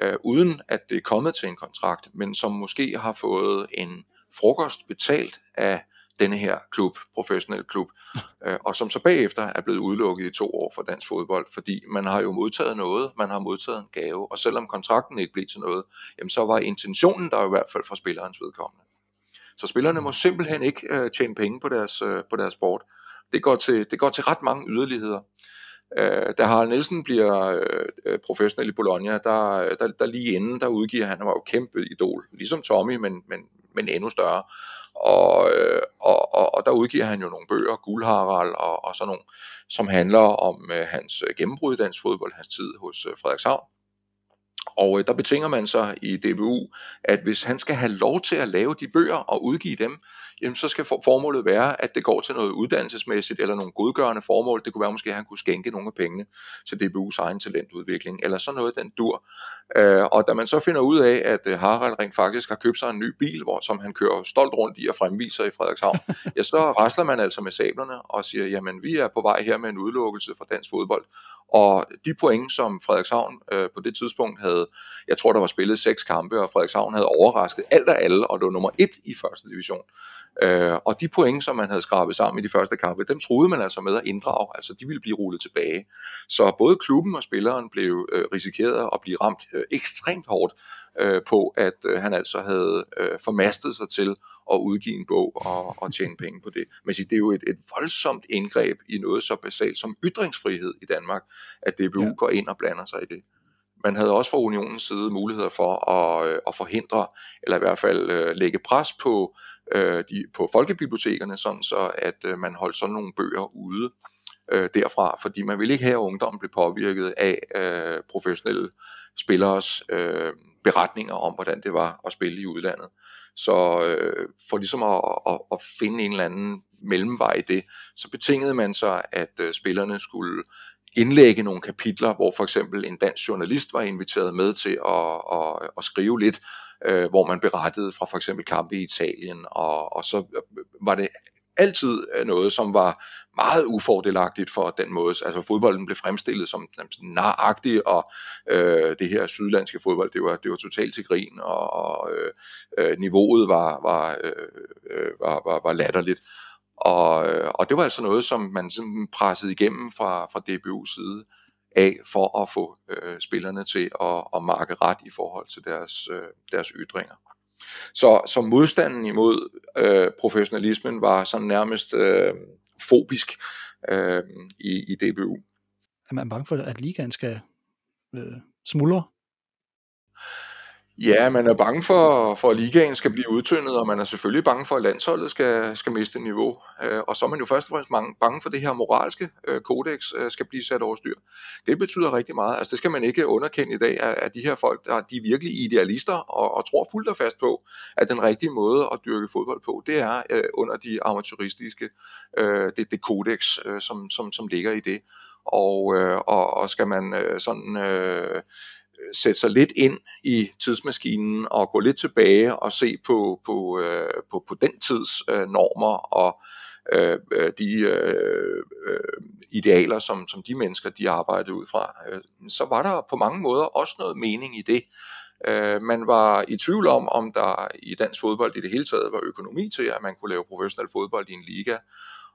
B: øh, uden at det er kommet til en kontrakt, men som måske har fået en frokost betalt af denne her klub, professionel klub, øh, og som så bagefter er blevet udelukket i to år fra dansk fodbold, fordi man har jo modtaget noget, man har modtaget en gave, og selvom kontrakten ikke blev til noget, jamen så var intentionen der i hvert fald fra spillerens vedkommende. Så spillerne må simpelthen ikke øh, tjene penge på deres, øh, på deres sport. Det går, til, det går til ret mange yderligheder. Øh, da Harald Nielsen bliver øh, professionel i Bologna, der, der, der lige inden, der udgiver han, han var jo kæmpe idol, ligesom Tommy, men, men, men endnu større. Og, øh, og, og, og der udgiver han jo nogle bøger, Guldharald og, og sådan nogle, som handler om øh, hans øh, gennembrud i dansk fodbold, hans tid hos øh, Frederikshavn. Og øh, der betinger man så i DBU, at hvis han skal have lov til at lave de bøger og udgive dem, jamen så skal formålet være, at det går til noget uddannelsesmæssigt eller nogle godgørende formål. Det kunne være måske, at han kunne skænke nogle af pengene til DBU's egen talentudvikling, eller sådan noget den dur. Øh, og da man så finder ud af, at øh, Harald rent faktisk har købt sig en ny bil, hvor, som han kører stolt rundt i og fremviser i Frederikshavn, ja, så rasler man altså med sablerne og siger, jamen vi er på vej her med en udelukkelse fra dansk fodbold. Og de point, som Frederikshavn øh, på det tidspunkt havde havde, jeg tror der var spillet seks kampe, og Frederikshavn havde overrasket alt og alle, og det var nummer et i første division. Øh, og de point, som man havde skrabet sammen i de første kampe, dem troede man altså med at inddrage, altså de ville blive rullet tilbage. Så både klubben og spilleren blev øh, risikeret at blive ramt øh, ekstremt hårdt øh, på, at øh, han altså havde øh, formastet sig til at udgive en bog og, og tjene penge på det. Men det er jo et, et voldsomt indgreb i noget så basalt som ytringsfrihed i Danmark, at DBU ja. går ind og blander sig i det. Man havde også fra unionens side muligheder for at, øh, at forhindre, eller i hvert fald øh, lægge pres på, øh, de, på folkebibliotekerne, sådan så at man holdt sådan nogle bøger ude øh, derfra, fordi man ville ikke have, at ungdommen blev påvirket af øh, professionelle spilleres øh, beretninger om, hvordan det var at spille i udlandet. Så øh, for ligesom at, at, at finde en eller anden mellemvej i det, så betingede man sig, at øh, spillerne skulle indlægge nogle kapitler, hvor for eksempel en dansk journalist var inviteret med til at, at, at skrive lidt, øh, hvor man berettede fra for eksempel kampe i Italien, og, og så var det altid øh, noget, som var meget ufordelagtigt for den måde, altså fodbolden blev fremstillet som naragtig, og øh, det her sydlandske fodbold, det var, det var totalt til grin, og, og øh, øh niveauet var, var, øh, øh, var, var, var latterligt. Og, øh, og det var altså noget, som man sådan pressede igennem fra, fra DBU's side af, for at få øh, spillerne til at, at marke ret i forhold til deres, øh, deres ytringer. Så, så modstanden imod øh, professionalismen var sådan nærmest øh, fobisk øh, i, i DBU.
A: Er man bange for, at ligaen skal øh, smuldre?
B: Ja, man er bange for, for at ligaen skal blive udtyndet, og man er selvfølgelig bange for, at landsholdet skal, skal miste niveau. Øh, og så er man jo først og fremmest bange for, at det her moralske øh, kodex øh, skal blive sat over styr. Det betyder rigtig meget. Altså det skal man ikke underkende i dag, at de her folk, der, de er virkelig idealister og, og tror fuldt og fast på, at den rigtige måde at dyrke fodbold på, det er øh, under de amateuristiske, øh, det, det kodex, øh, som, som, som ligger i det. Og, og, og skal man sådan... Øh, Øh, sætte sig lidt ind i tidsmaskinen og gå lidt tilbage og se på, på, øh, på, på den tids øh, normer og øh, øh, de øh, øh, idealer, som, som de mennesker de arbejdede ud fra, øh, så var der på mange måder også noget mening i det. Øh, man var i tvivl om, om der i dansk fodbold i det hele taget var økonomi til, at man kunne lave professionel fodbold i en liga.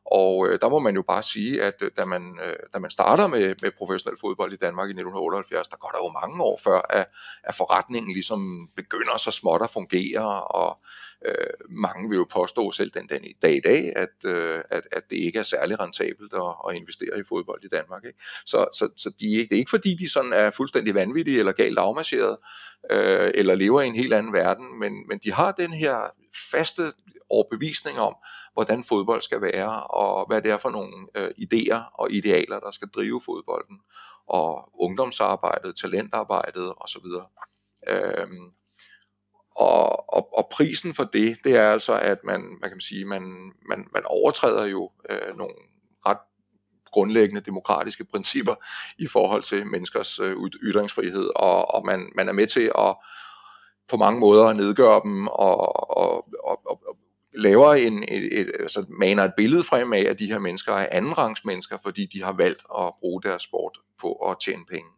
B: Og øh, der må man jo bare sige, at øh, da, man, øh, da man starter med, med professionel fodbold i Danmark i 1978, der går der jo mange år før, at, at forretningen ligesom begynder så småt at fungere, og øh, mange vil jo påstå selv den, den dag i dag, at, øh, at, at det ikke er særlig rentabelt at, at investere i fodbold i Danmark. Ikke? Så, så, så de, det er ikke fordi, de sådan er fuldstændig vanvittige eller galt afmarcheret, øh, eller lever i en helt anden verden, men, men de har den her faste overbevisning om, hvordan fodbold skal være, og hvad det er for nogle øh, idéer og idealer, der skal drive fodbolden, og ungdomsarbejdet, talentarbejdet osv. Øhm, og, og, og prisen for det, det er altså, at man, man kan sige, man, man, man overtræder jo øh, nogle ret grundlæggende demokratiske principper i forhold til menneskers øh, ytringsfrihed, og, og man, man er med til at på mange måder nedgøre dem og, og, og, og laver en, et, et, altså maner et billede frem af, at de her mennesker er andenrangs mennesker, fordi de har valgt at bruge deres sport på at tjene penge.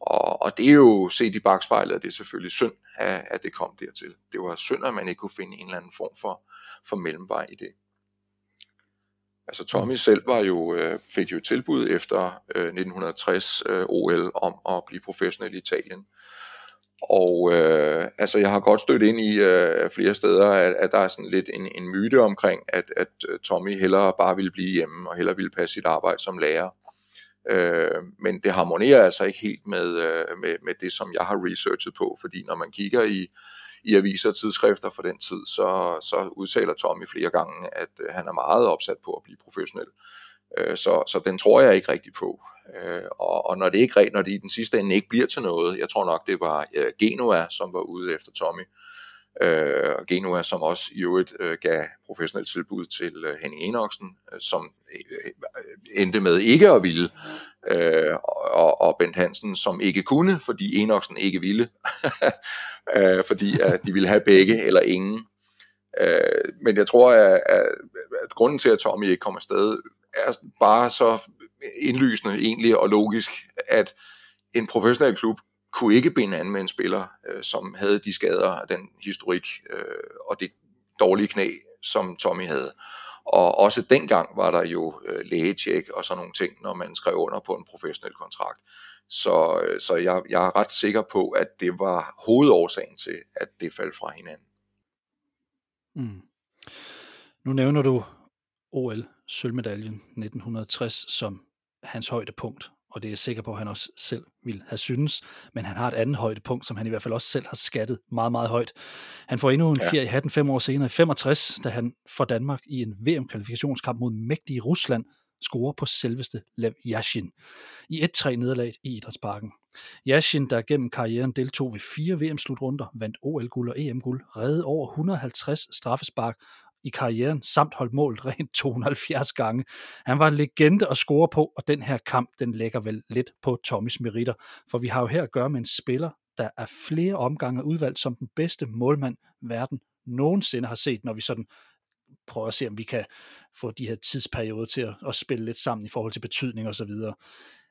B: Og, og det er jo set i bagspejlet, det er selvfølgelig synd, at, at det kom dertil. Det var synd, at man ikke kunne finde en eller anden form for, for mellemvej i det. Altså Tommy selv var jo, øh, fik jo et tilbud efter øh, 1960 øh, OL om at blive professionel i Italien. Og øh, altså, jeg har godt stødt ind i øh, flere steder, at, at der er sådan lidt en, en myte omkring, at, at øh, Tommy hellere bare ville blive hjemme, og hellere ville passe sit arbejde som lærer. Øh, men det harmonerer altså ikke helt med, øh, med, med det, som jeg har researchet på, fordi når man kigger i, i aviser og tidsskrifter for den tid, så, så udtaler Tommy flere gange, at øh, han er meget opsat på at blive professionel. Øh, så, så den tror jeg ikke rigtig på. Øh, og, og når det ikke når det i den sidste ende ikke bliver til noget, jeg tror nok det var øh, som var ude efter Tommy, øh, og Genoa, som også i øvrigt øh, gav professionelt tilbud til øh, Henning Enoksen, øh, som øh, endte med ikke at ville, øh, og, og Bent Hansen, som ikke kunne, fordi Enoksen ikke ville, øh, fordi at de ville have begge eller ingen. Øh, men jeg tror, at, at, at grunden til, at Tommy ikke kom afsted, er bare så indlysende egentlig og logisk, at en professionel klub kunne ikke binde an med en spiller, øh, som havde de skader, den historik øh, og det dårlige knæ, som Tommy havde. Og også dengang var der jo øh, lægetjek og sådan nogle ting, når man skrev under på en professionel kontrakt. Så, øh, så jeg, jeg er ret sikker på, at det var hovedårsagen til, at det faldt fra hinanden.
A: Mm. Nu nævner du OL sølvmedaljen 1960 som hans højdepunkt, og det er jeg sikker på, at han også selv vil have synes. Men han har et andet højdepunkt, som han i hvert fald også selv har skattet meget, meget højt. Han får endnu en ja. fjer i hatten fem år senere, i 65, da han får Danmark i en VM-kvalifikationskamp mod mægtige Rusland, scorer på selveste Lev Yashin i 1-3 nederlag i Idrætsparken. Yashin, der gennem karrieren deltog ved fire VM-slutrunder, vandt OL-guld og EM-guld, redde over 150 straffespark i karrieren, samt holdt målet rent 270 gange. Han var en legende at score på, og den her kamp, den lægger vel lidt på Tommys meritter, for vi har jo her at gøre med en spiller, der er flere omgange udvalgt som den bedste målmand, verden nogensinde har set, når vi sådan prøver at se, om vi kan få de her tidsperioder til at, at spille lidt sammen i forhold til betydning og så videre.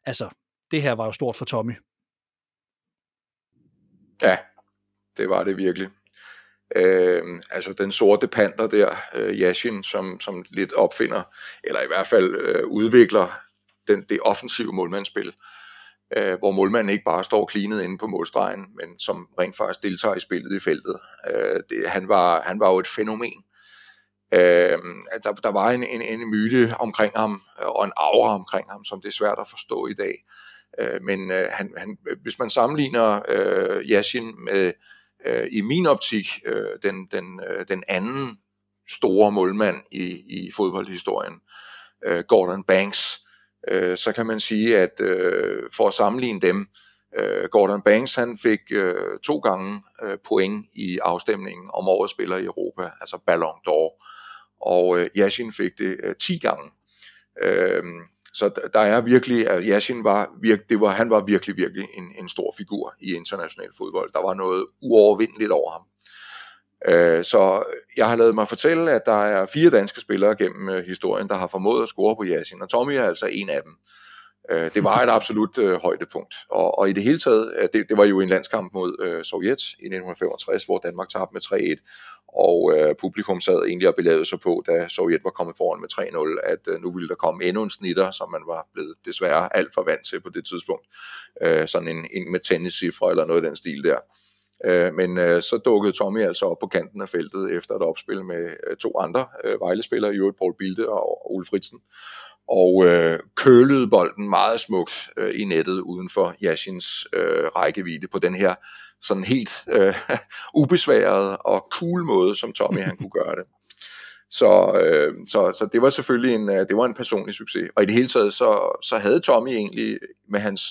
A: Altså, det her var jo stort for Tommy.
B: Ja, det var det virkelig. Øh, altså den sorte panter der, øh, Yashin, som, som lidt opfinder, eller i hvert fald øh, udvikler den, det offensive målmandsspil, øh, hvor målmanden ikke bare står klinet inde på målstregen, men som rent faktisk deltager i spillet i feltet. Øh, det, han, var, han var jo et fænomen. Øh, der, der var en, en, en myte omkring ham, øh, og en aura omkring ham, som det er svært at forstå i dag. Øh, men øh, han, han, hvis man sammenligner øh, Yashin med øh, i min optik øh, den, den, øh, den anden store målmand i, i fodboldhistorien, øh, Gordon Banks, øh, så kan man sige, at øh, for at sammenligne dem, øh, Gordon Banks han fik øh, to gange øh, point i afstemningen om årets spiller i Europa, altså Ballon d'Or, og øh, Yashin fik det øh, 10 gange. Øh, så der er virkelig, at Yashin var, virke, det var, han var virkelig, virkelig en, en stor figur i international fodbold. Der var noget uovervindeligt over ham. Øh, så jeg har lavet mig fortælle, at der er fire danske spillere gennem øh, historien, der har formået at score på Yashin, og Tommy er altså en af dem. Øh, det var et absolut øh, højdepunkt. Og, og i det hele taget, øh, det, det var jo en landskamp mod øh, Sovjet i 1965, hvor Danmark tabte med 3-1, og øh, publikum sad egentlig og belavede sig på, da Sovjet var kommet foran med 3-0, at øh, nu ville der komme endnu en snitter, som man var blevet desværre alt for vant til på det tidspunkt. Øh, sådan en, en med tenniscifre eller noget af den stil der. Øh, men øh, så dukkede Tommy altså op på kanten af feltet efter et opspil med øh, to andre øh, Vejle-spillere, i øvrigt Paul Bilde og, Ole Ulf og øh, kølede bolden meget smukt øh, i nettet uden for Yashins øh, rækkevidde på den her sådan helt øh, ubesværet og cool måde, som Tommy han kunne gøre det. Så, øh, så, så det var selvfølgelig en, øh, det var en personlig succes. Og i det hele taget, så, så havde Tommy egentlig med hans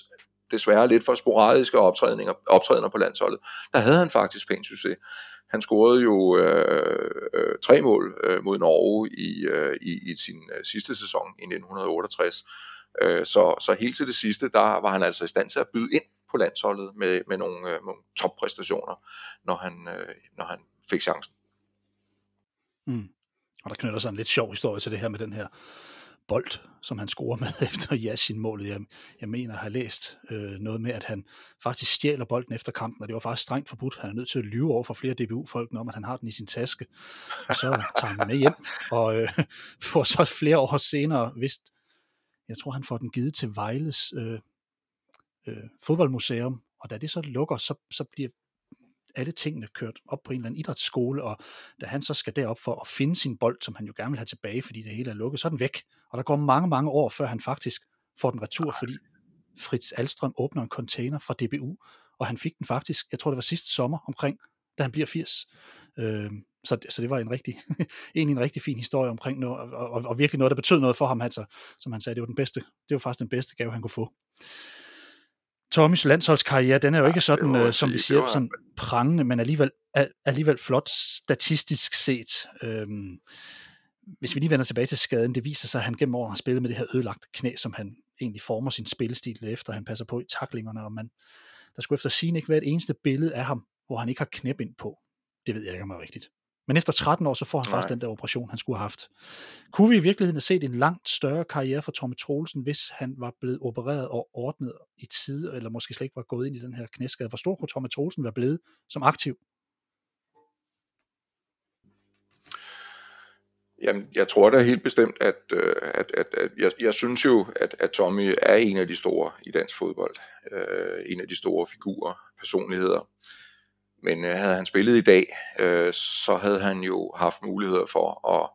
B: desværre lidt for sporadiske optrædener, optrædener på landsholdet, der havde han faktisk pænt succes. Han scorede jo øh, øh, tre mål øh, mod Norge i, øh, i, i sin øh, sidste sæson i 1968. Øh, så, så helt til det sidste, der var han altså i stand til at byde ind på landsholdet med, med nogle, øh, nogle toppræstationer, når han, øh, når han fik chancen.
A: Mm. Og der knytter sig en lidt sjov historie til det her med den her bold, som han scorer med efter Yashin-målet. Jeg, jeg mener have læst øh, noget med, at han faktisk stjæler bolden efter kampen, og det var faktisk strengt forbudt. Han er nødt til at lyve over for flere DBU-folk om, at han har den i sin taske, og så tager han med hjem, og øh, får så flere år senere vist, jeg tror han får den givet til Vejles øh, øh, fodboldmuseum, og da det så lukker, så, så bliver alle tingene kørt op på en eller anden idrætsskole, og da han så skal derop for at finde sin bold, som han jo gerne vil have tilbage, fordi det hele er lukket, så er den væk. Og der går mange, mange år, før han faktisk får den retur, fordi Fritz Alstrøm åbner en container fra DBU, og han fik den faktisk, jeg tror det var sidste sommer omkring, da han bliver 80. Øh, så, så det var en rigtig, egentlig en rigtig fin historie omkring noget, og, og, og virkelig noget, der betød noget for ham, altså, som han sagde, det var, den bedste, det var faktisk den bedste gave, han kunne få. Tommys landsholdskarriere, den er jo ikke sådan, ja, øh, som vi siger, sådan prangende, men alligevel, alligevel flot statistisk set. Øhm, hvis vi lige vender tilbage til skaden, det viser sig, at han gennem årene har spillet med det her ødelagte knæ, som han egentlig former sin spillestil efter, han passer på i taklingerne, og man, der skulle efter sin ikke være et eneste billede af ham, hvor han ikke har knæb ind på. Det ved jeg ikke, om er rigtigt. Men efter 13 år, så får han Nej. faktisk den der operation, han skulle have haft. Kunne vi i virkeligheden have set en langt større karriere for Tommy Troelsen, hvis han var blevet opereret og ordnet i tid, eller måske slet ikke var gået ind i den her knæskade? Hvor stor kunne Tommy Troelsen være blevet som aktiv?
B: Jamen, jeg tror da helt bestemt, at, øh, at, at, at jeg, jeg synes jo, at, at Tommy er en af de store i dansk fodbold. Øh, en af de store figurer, personligheder. Men øh, havde han spillet i dag, øh, så havde han jo haft muligheder for at,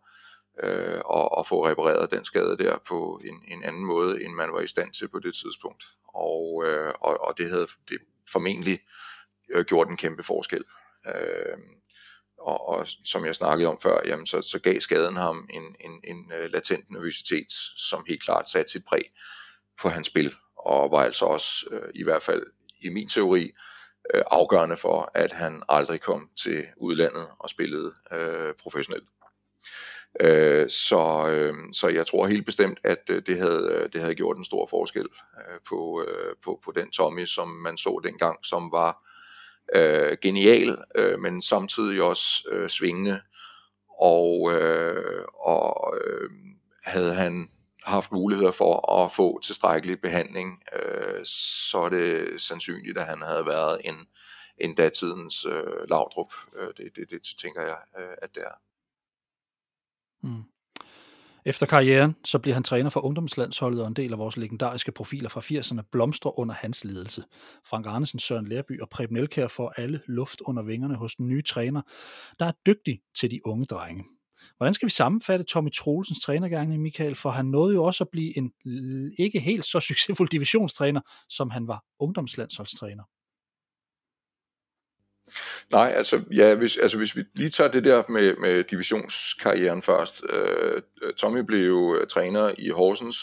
B: øh, at, at få repareret den skade der på en, en anden måde, end man var i stand til på det tidspunkt. Og, øh, og, og det havde det formentlig øh, gjort en kæmpe forskel. Øh, og, og som jeg snakkede om før, jamen så, så gav skaden ham en, en, en øh, latent nervøsitet, som helt klart satte sit præg på hans spil, og var altså også, øh, i hvert fald i min teori, øh, afgørende for, at han aldrig kom til udlandet og spillede øh, professionelt. Øh, så, øh, så jeg tror helt bestemt, at øh, det, havde, øh, det havde gjort en stor forskel øh, på, øh, på, på den Tommy, som man så dengang, som var øh, genial, øh, men samtidig også øh, svingende. Og, øh, og øh, havde han haft muligheder for at få tilstrækkelig behandling, øh, så er det sandsynligt, at han havde været en, en datidens øh, lavdrup. Øh, det, det, det tænker jeg, øh, at det er.
A: Mm. Efter karrieren, så bliver han træner for ungdomslandsholdet og en del af vores legendariske profiler fra 80'erne blomstrer under hans ledelse. Frank Arnesen, Søren Lærby og Preben Elkær får alle luft under vingerne hos den nye træner, der er dygtig til de unge drenge. Hvordan skal vi sammenfatte Tommy Troelsens trænergang, Michael? For han nåede jo også at blive en ikke helt så succesfuld divisionstræner, som han var ungdomslandsholdstræner.
B: Nej, altså, ja, hvis, altså hvis vi lige tager det der med, med divisionskarrieren først. Øh, Tommy blev jo øh, træner i Horsens,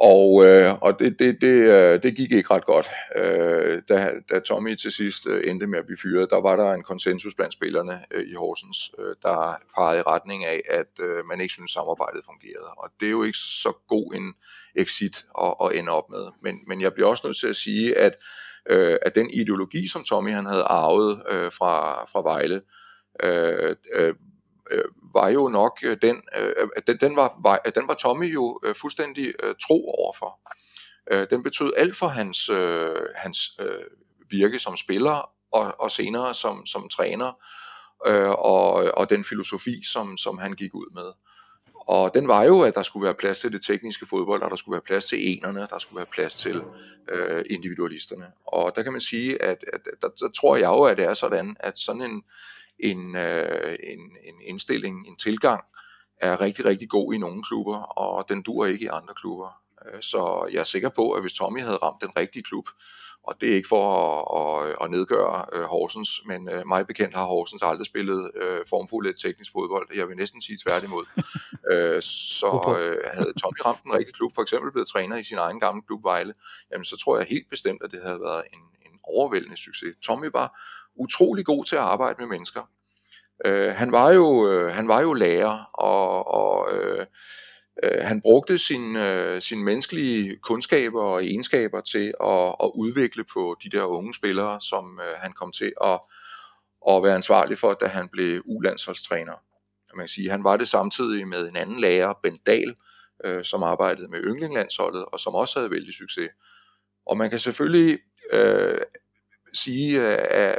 B: og, øh, og det, det, det, øh, det gik ikke ret godt. Øh, da, da Tommy til sidst øh, endte med at blive fyret, der var der en konsensus blandt spillerne øh, i Horsens, øh, der pegede i retning af, at øh, man ikke synes samarbejdet fungerede. Og det er jo ikke så god en exit at, at ende op med. Men, men jeg bliver også nødt til at sige, at øh, at den ideologi, som Tommy han havde arvet øh, fra, fra Vejle, øh, øh, var jo nok øh, den, øh, den, den, var, var, den var Tommy jo øh, fuldstændig øh, tro overfor. Øh, den betød alt for hans, øh, hans øh, virke som spiller og, og senere som, som træner øh, og, og den filosofi, som, som han gik ud med. Og den var jo, at der skulle være plads til det tekniske fodbold, og der skulle være plads til enerne, der skulle være plads til øh, individualisterne. Og der kan man sige, at, at der, der tror jeg jo, at det er sådan, at sådan en, en, øh, en, en indstilling, en tilgang, er rigtig, rigtig god i nogle klubber, og den dur ikke i andre klubber. Øh, så jeg er sikker på, at hvis Tommy havde ramt den rigtige klub, og det er ikke for at, at, at nedgøre uh, Horsens, men uh, mig bekendt har Horsens aldrig spillet uh, formfuldt teknisk fodbold. Jeg vil næsten sige tværtimod. uh, så uh, havde Tommy ramt en rigtig klub, for eksempel blevet træner i sin egen gamle klub Vejle, jamen så tror jeg helt bestemt, at det havde været en, en overvældende succes. Tommy var utrolig god til at arbejde med mennesker. Øh, han var jo øh, han var jo lærer og, og øh, Øh, han brugte sine øh, sin menneskelige kundskaber og egenskaber til at, at udvikle på de der unge spillere, som øh, han kom til at, at være ansvarlig for, da han blev ulandsholdstræner. Man kan sige, han var det samtidig med en anden lærer, Ben Dahl, øh, som arbejdede med yndlinglandsholdet, og som også havde vældig succes. Og man kan selvfølgelig øh, sige, at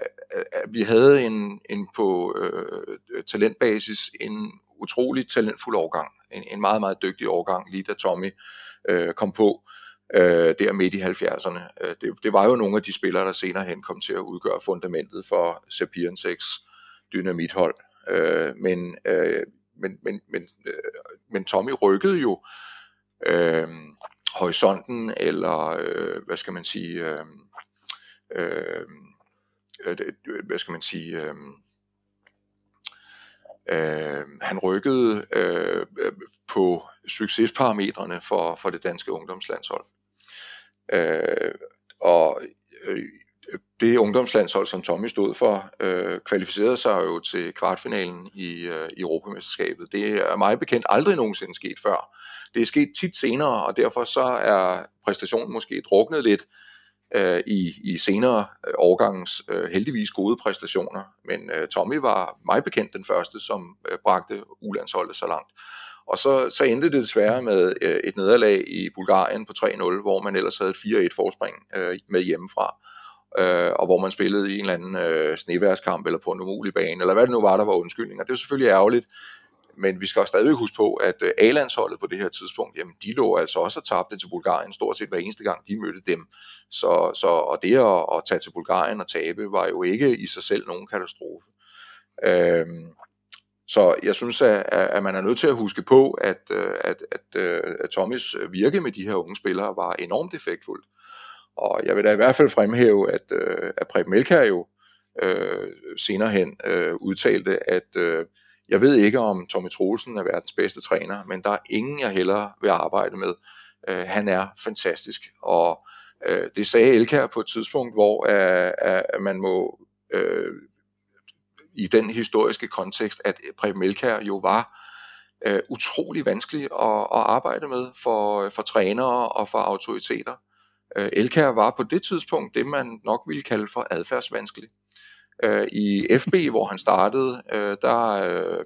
B: vi havde en, en på øh, talentbasis en utrolig talentfuld årgang. En, en meget, meget dygtig årgang, lige da Tommy øh, kom på øh, der midt i 70'erne. Øh, det, det var jo nogle af de spillere, der senere hen kom til at udgøre fundamentet for Sapirenseks dynamithold. Øh, men, øh, men, men, men, øh, men Tommy rykkede jo øh, horisonten, eller øh, hvad skal man sige, øh, øh Øh, øh, hvad skal man sige, øh, Øh, han rykkede øh, øh, på succesparametrene for, for det danske ungdomslandshold. Øh, og øh, det ungdomslandshold, som Tommy stod for, øh, kvalificerede sig jo til kvartfinalen i, øh, i Europamesterskabet. Det er meget bekendt aldrig nogensinde sket før. Det er sket tit senere, og derfor så er præstationen måske druknet lidt øh, Øh, i, i senere øh, årgangens øh, heldigvis gode præstationer. Men øh, Tommy var mig bekendt den første, som øh, bragte ulandsholdet så langt. Og så, så endte det desværre med øh, et nederlag i Bulgarien på 3-0, hvor man ellers havde et 4-1 forspring øh, med hjemmefra. Øh, og hvor man spillede i en eller anden øh, sneværskamp eller på en umulig bane, eller hvad det nu var, der var undskyldninger. Det er selvfølgelig ærgerligt, men vi skal også stadig huske på, at øh, A-landsholdet på det her tidspunkt, jamen de lå altså også og tabte til Bulgarien stort set hver eneste gang, de mødte dem. Så, så og det at, at tage til Bulgarien og tabe, var jo ikke i sig selv nogen katastrofe. Øhm, så jeg synes, at, at man er nødt til at huske på, at, øh, at, at, øh, at Tommys virke med de her unge spillere var enormt effektfuldt. Og jeg vil da i hvert fald fremhæve, at, at Preben Melkær jo øh, senere hen øh, udtalte, at øh, jeg ved ikke, om Tommy Troelsen er verdens bedste træner, men der er ingen, jeg hellere vil arbejde med. Øh, han er fantastisk, og øh, det sagde Elkær på et tidspunkt, hvor øh, at man må øh, i den historiske kontekst, at Preben Elkær jo var øh, utrolig vanskelig at, at arbejde med for, for trænere og for autoriteter. Øh, Elkær var på det tidspunkt det, man nok ville kalde for adfærdsvanskelig. Øh, I FB, hvor han startede, øh, der øh,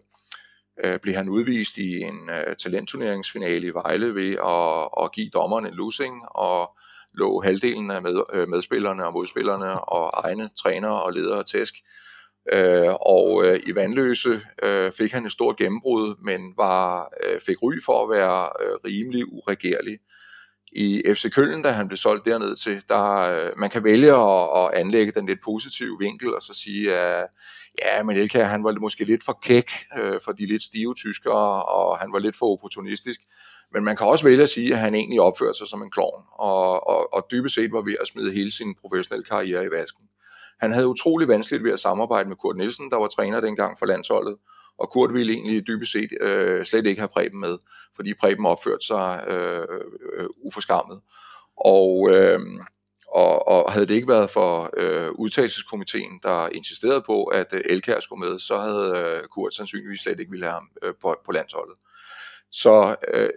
B: øh, blev han udvist i en øh, talentturneringsfinale i Vejle ved at, at give dommeren en losing og lå halvdelen af med, øh, medspillerne og modspillerne og egne trænere og ledere tæsk. Øh, og øh, i Vandløse øh, fik han et stort gennembrud, men var øh, fik ry for at være øh, rimelig uregerlig. I FC Køln, da han blev solgt derned til, der øh, man kan vælge at, at anlægge den lidt positive vinkel og så sige, at ja, men Elka, han var måske lidt for kæk øh, for de lidt stive tyskere, og han var lidt for opportunistisk. Men man kan også vælge at sige, at han egentlig opførte sig som en klovn, og, og, og dybest set var ved at smide hele sin professionelle karriere i vasken. Han havde utrolig vanskeligt ved at samarbejde med Kurt Nielsen, der var træner dengang for landsholdet, og Kurt ville egentlig dybest set øh, slet ikke have Preben med, fordi Preben opførte sig øh, øh, uforskammet. Og, øh, og, og havde det ikke været for øh, udtalelseskomiteen, der insisterede på, at øh, Elkær skulle med, så havde øh, Kurt sandsynligvis slet ikke ville have ham øh, på, på landsholdet. Så øh,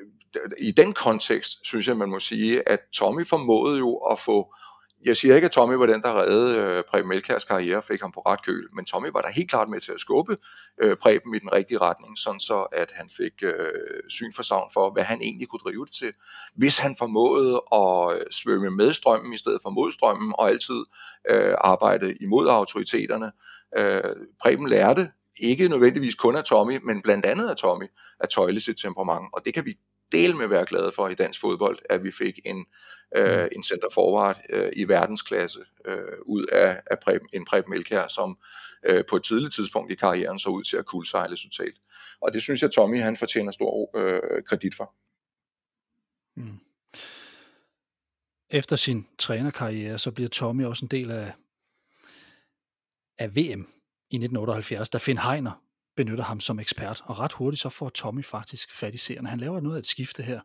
B: i den kontekst synes jeg, man må sige, at Tommy formåede jo at få jeg siger ikke, at Tommy var den, der reddede øh, Preben Melkærs karriere og fik ham på ret køl, men Tommy var der helt klart med til at skubbe øh, Preben i den rigtige retning, sådan så at han fik øh, syn for savn for, hvad han egentlig kunne drive det til. Hvis han formåede at øh, svømme med strømmen i stedet for mod strømmen, og altid øh, arbejde imod autoriteterne. Øh, Preben lærte ikke nødvendigvis kun af Tommy, men blandt andet af Tommy, at tøjle sit temperament, og det kan vi del med være glade for i dansk fodbold, at vi fik en, øh, mm. en center forward øh, i verdensklasse øh, ud af, af Preben, en Preben Melkær, som øh, på et tidligt tidspunkt i karrieren så ud til at kuldsejle totalt. Og det synes jeg, Tommy han fortjener stor øh, kredit for. Mm.
A: Efter sin trænerkarriere, så bliver Tommy også en del af, af VM i 1978, da Finn Heiner benytter ham som ekspert, og ret hurtigt så får Tommy faktisk fat i seerne. Han laver noget af et skifte her.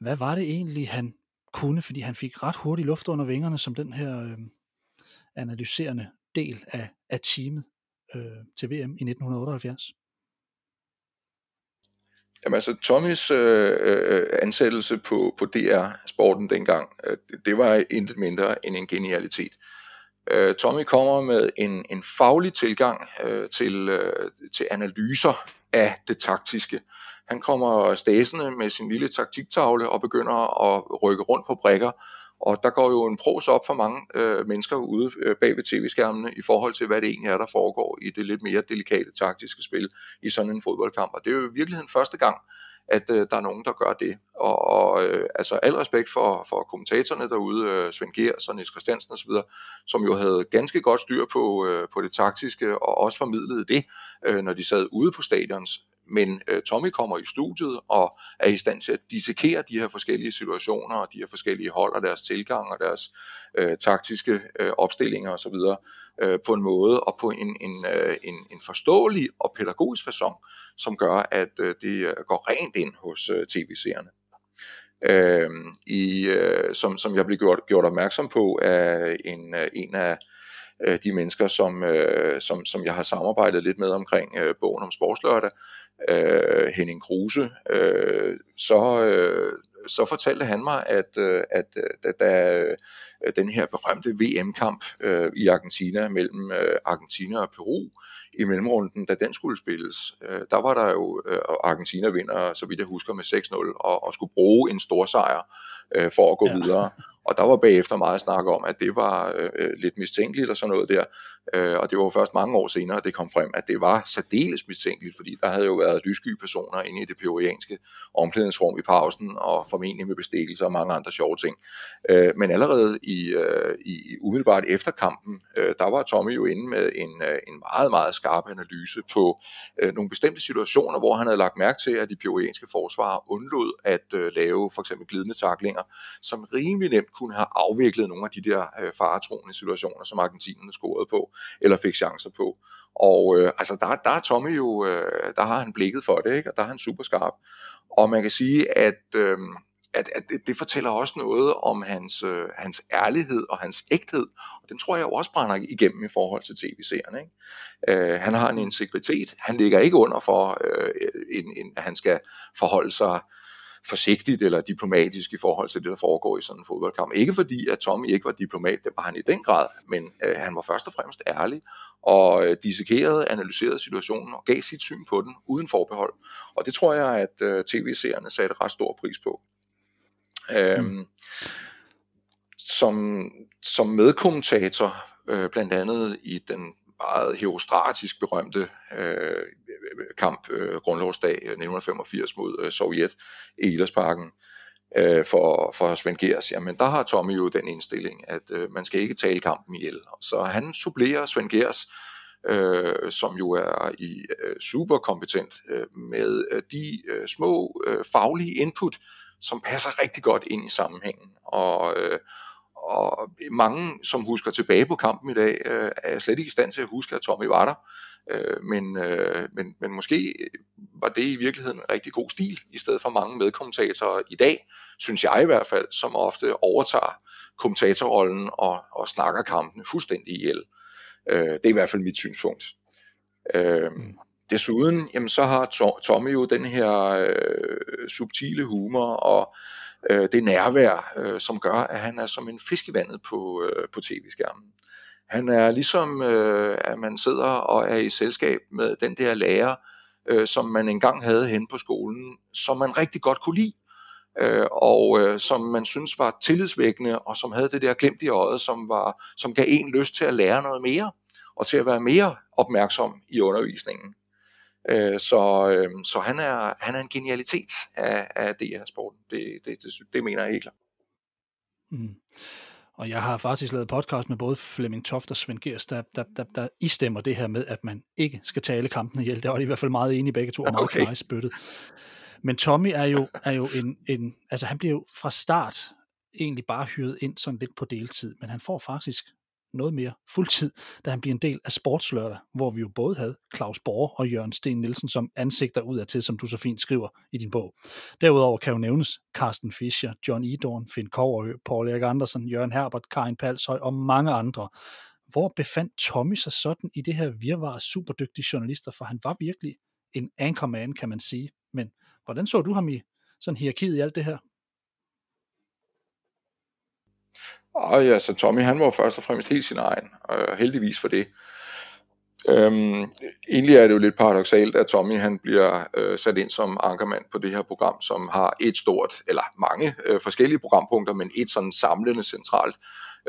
A: Hvad var det egentlig, han kunne, fordi han fik ret hurtigt luft under vingerne som den her øh, analyserende del af, af teamet øh, til VM i 1978?
B: Jamen altså, Tommys øh, øh, ansættelse på, på DR-sporten dengang, øh, det var intet mindre end en genialitet. Øh, Øh, Tommy kommer med en, en faglig tilgang øh, til, øh, til analyser af det taktiske. Han kommer stasende med sin lille taktiktavle og begynder at rykke rundt på brækker, og der går jo en pros op for mange øh, mennesker ude øh, bag ved tv-skærmene i forhold til, hvad det egentlig er, der foregår i det lidt mere delikate taktiske spil i sådan en fodboldkamp. Og det er jo i virkeligheden første gang, at øh, der er nogen, der gør det. Og, og øh, altså al respekt for, for kommentatorerne derude, øh, Svend Gers og Niels Christiansen osv., som jo havde ganske godt styr på, øh, på det taktiske, og også formidlede det, øh, når de sad ude på stadions men øh, Tommy kommer i studiet og er i stand til at dissekere de her forskellige situationer og de her forskellige hold og deres tilgang og deres øh, taktiske øh, opstillinger osv. Øh, på en måde og på en, en, øh, en, en forståelig og pædagogisk façon, som gør, at øh, det øh, går rent ind hos øh, tv-seerne. Øh, i, øh, som, som jeg blev gjort, gjort opmærksom på af en, øh, en af øh, de mennesker, som, øh, som, som jeg har samarbejdet lidt med omkring øh, bogen om sportslørdag, øh, Henning Kruse, øh, så, øh, så fortalte han mig, at, øh, at, øh, da, da øh, den her berømte VM-kamp øh, i Argentina mellem øh, Argentina og Peru i mellemrunden, da den skulle spilles, øh, der var der jo, øh, Argentina vinder, så vidt jeg husker, med 6-0, og, og skulle bruge en stor sejr øh, for at gå ja. videre. Og der var bagefter meget snak om, at det var øh, lidt mistænkeligt og sådan noget der. Øh, og det var først mange år senere, det kom frem, at det var særdeles mistænkeligt, fordi der havde jo været lyssky personer inde i det peruvianske omklædningsrum i pausen, og formentlig med bestikkelser og mange andre sjove ting. Øh, men allerede i, øh, i umiddelbart efter kampen, øh, der var Tommy jo inde med en, øh, en meget, meget skarp analyse på øh, nogle bestemte situationer, hvor han havde lagt mærke til, at de peruvianske forsvarer undlod at øh, lave for eksempel glidende taklinger, som rimelig nemt kunne have afviklet nogle af de der øh, faretroende situationer, som argentinerne scorede på, eller fik chancer på. Og øh, altså der, der er Tommy jo, øh, der har han blikket for det, ikke? og der er han super skarp. Og man kan sige, at, øh, at, at det, det fortæller også noget om hans, øh, hans ærlighed og hans ægthed, og den tror jeg også brænder igennem i forhold til tv-serien. Ikke? Øh, han har en integritet, han ligger ikke under for, øh, en, en, at han skal forholde sig forsigtigt eller diplomatisk i forhold til det, der foregår i sådan en fodboldkamp. Ikke fordi, at Tommy ikke var diplomat, det var han i den grad, men øh, han var først og fremmest ærlig og øh, dissekerede, analyserede situationen og gav sit syn på den uden forbehold. Og det tror jeg, at øh, tv-seerne satte ret stor pris på. Øhm, mm. som, som medkommentator, øh, blandt andet i den meget herostratisk berømte øh, kamp øh, grundlovsdag øh, 1985 mod øh, Sovjet i Idrætsparken øh, for, for Svend Gers, jamen der har Tommy jo den indstilling, at øh, man skal ikke tale kampen ihjel. Så han supplerer Svend Gers, øh, som jo er i øh, super kompetent øh, med øh, de øh, små øh, faglige input, som passer rigtig godt ind i sammenhængen. Og, øh, og mange, som husker tilbage på kampen i dag, øh, er slet ikke i stand til at huske, at Tommy var der. Øh, men, øh, men, men måske var det i virkeligheden en rigtig god stil, i stedet for mange medkommentatorer i dag, synes jeg i hvert fald, som ofte overtager kommentatorrollen og, og snakker kampene fuldstændig ihjel. Øh, det er i hvert fald mit synspunkt. Øh, mm. Desuden, jamen, så har Tommy jo den her øh, subtile humor og øh, det nærvær, øh, som gør, at han er som en fisk i vandet på, øh, på tv-skærmen. Han er ligesom, øh, at man sidder og er i selskab med den der lærer, øh, som man engang havde hen på skolen, som man rigtig godt kunne lide, øh, og øh, som man synes var tillidsvækkende, og som havde det der glimt i øjet, som, var, som gav en lyst til at lære noget mere, og til at være mere opmærksom i undervisningen. Øh, så øh, så han, er, han er en genialitet af, af DR-sporten. Det, det, det, det mener jeg helt klart.
A: Mm. Og jeg har faktisk lavet podcast med både Flemming Toft og Svend Gers, der, der, der, der istemmer det her med, at man ikke skal tale kampen ihjel. Der var de i hvert fald meget enige begge to, og meget okay. klare spyttet. Men Tommy er jo, er jo en, en, altså han bliver jo fra start egentlig bare hyret ind sådan lidt på deltid, men han får faktisk noget mere fuldtid, da han bliver en del af Sportslørdag, hvor vi jo både havde Claus Borg og Jørgen Sten Nielsen som ansigter ud af til, som du så fint skriver i din bog. Derudover kan jo nævnes Carsten Fischer, John Idorn, Finn Koverø, Paul Erik Andersen, Jørgen Herbert, Karin Palshøj og mange andre. Hvor befandt Tommy sig sådan i det her virvar af superdygtige journalister, for han var virkelig en anchorman, kan man sige. Men hvordan så du ham i sådan hierarkiet i alt det her?
B: Og ja, så Tommy han var først og fremmest helt sin egen, og heldigvis for det. Øhm, egentlig er det jo lidt paradoxalt, at Tommy han bliver øh, sat ind som ankermand på det her program, som har et stort, eller mange øh, forskellige programpunkter, men et sådan samlende centralt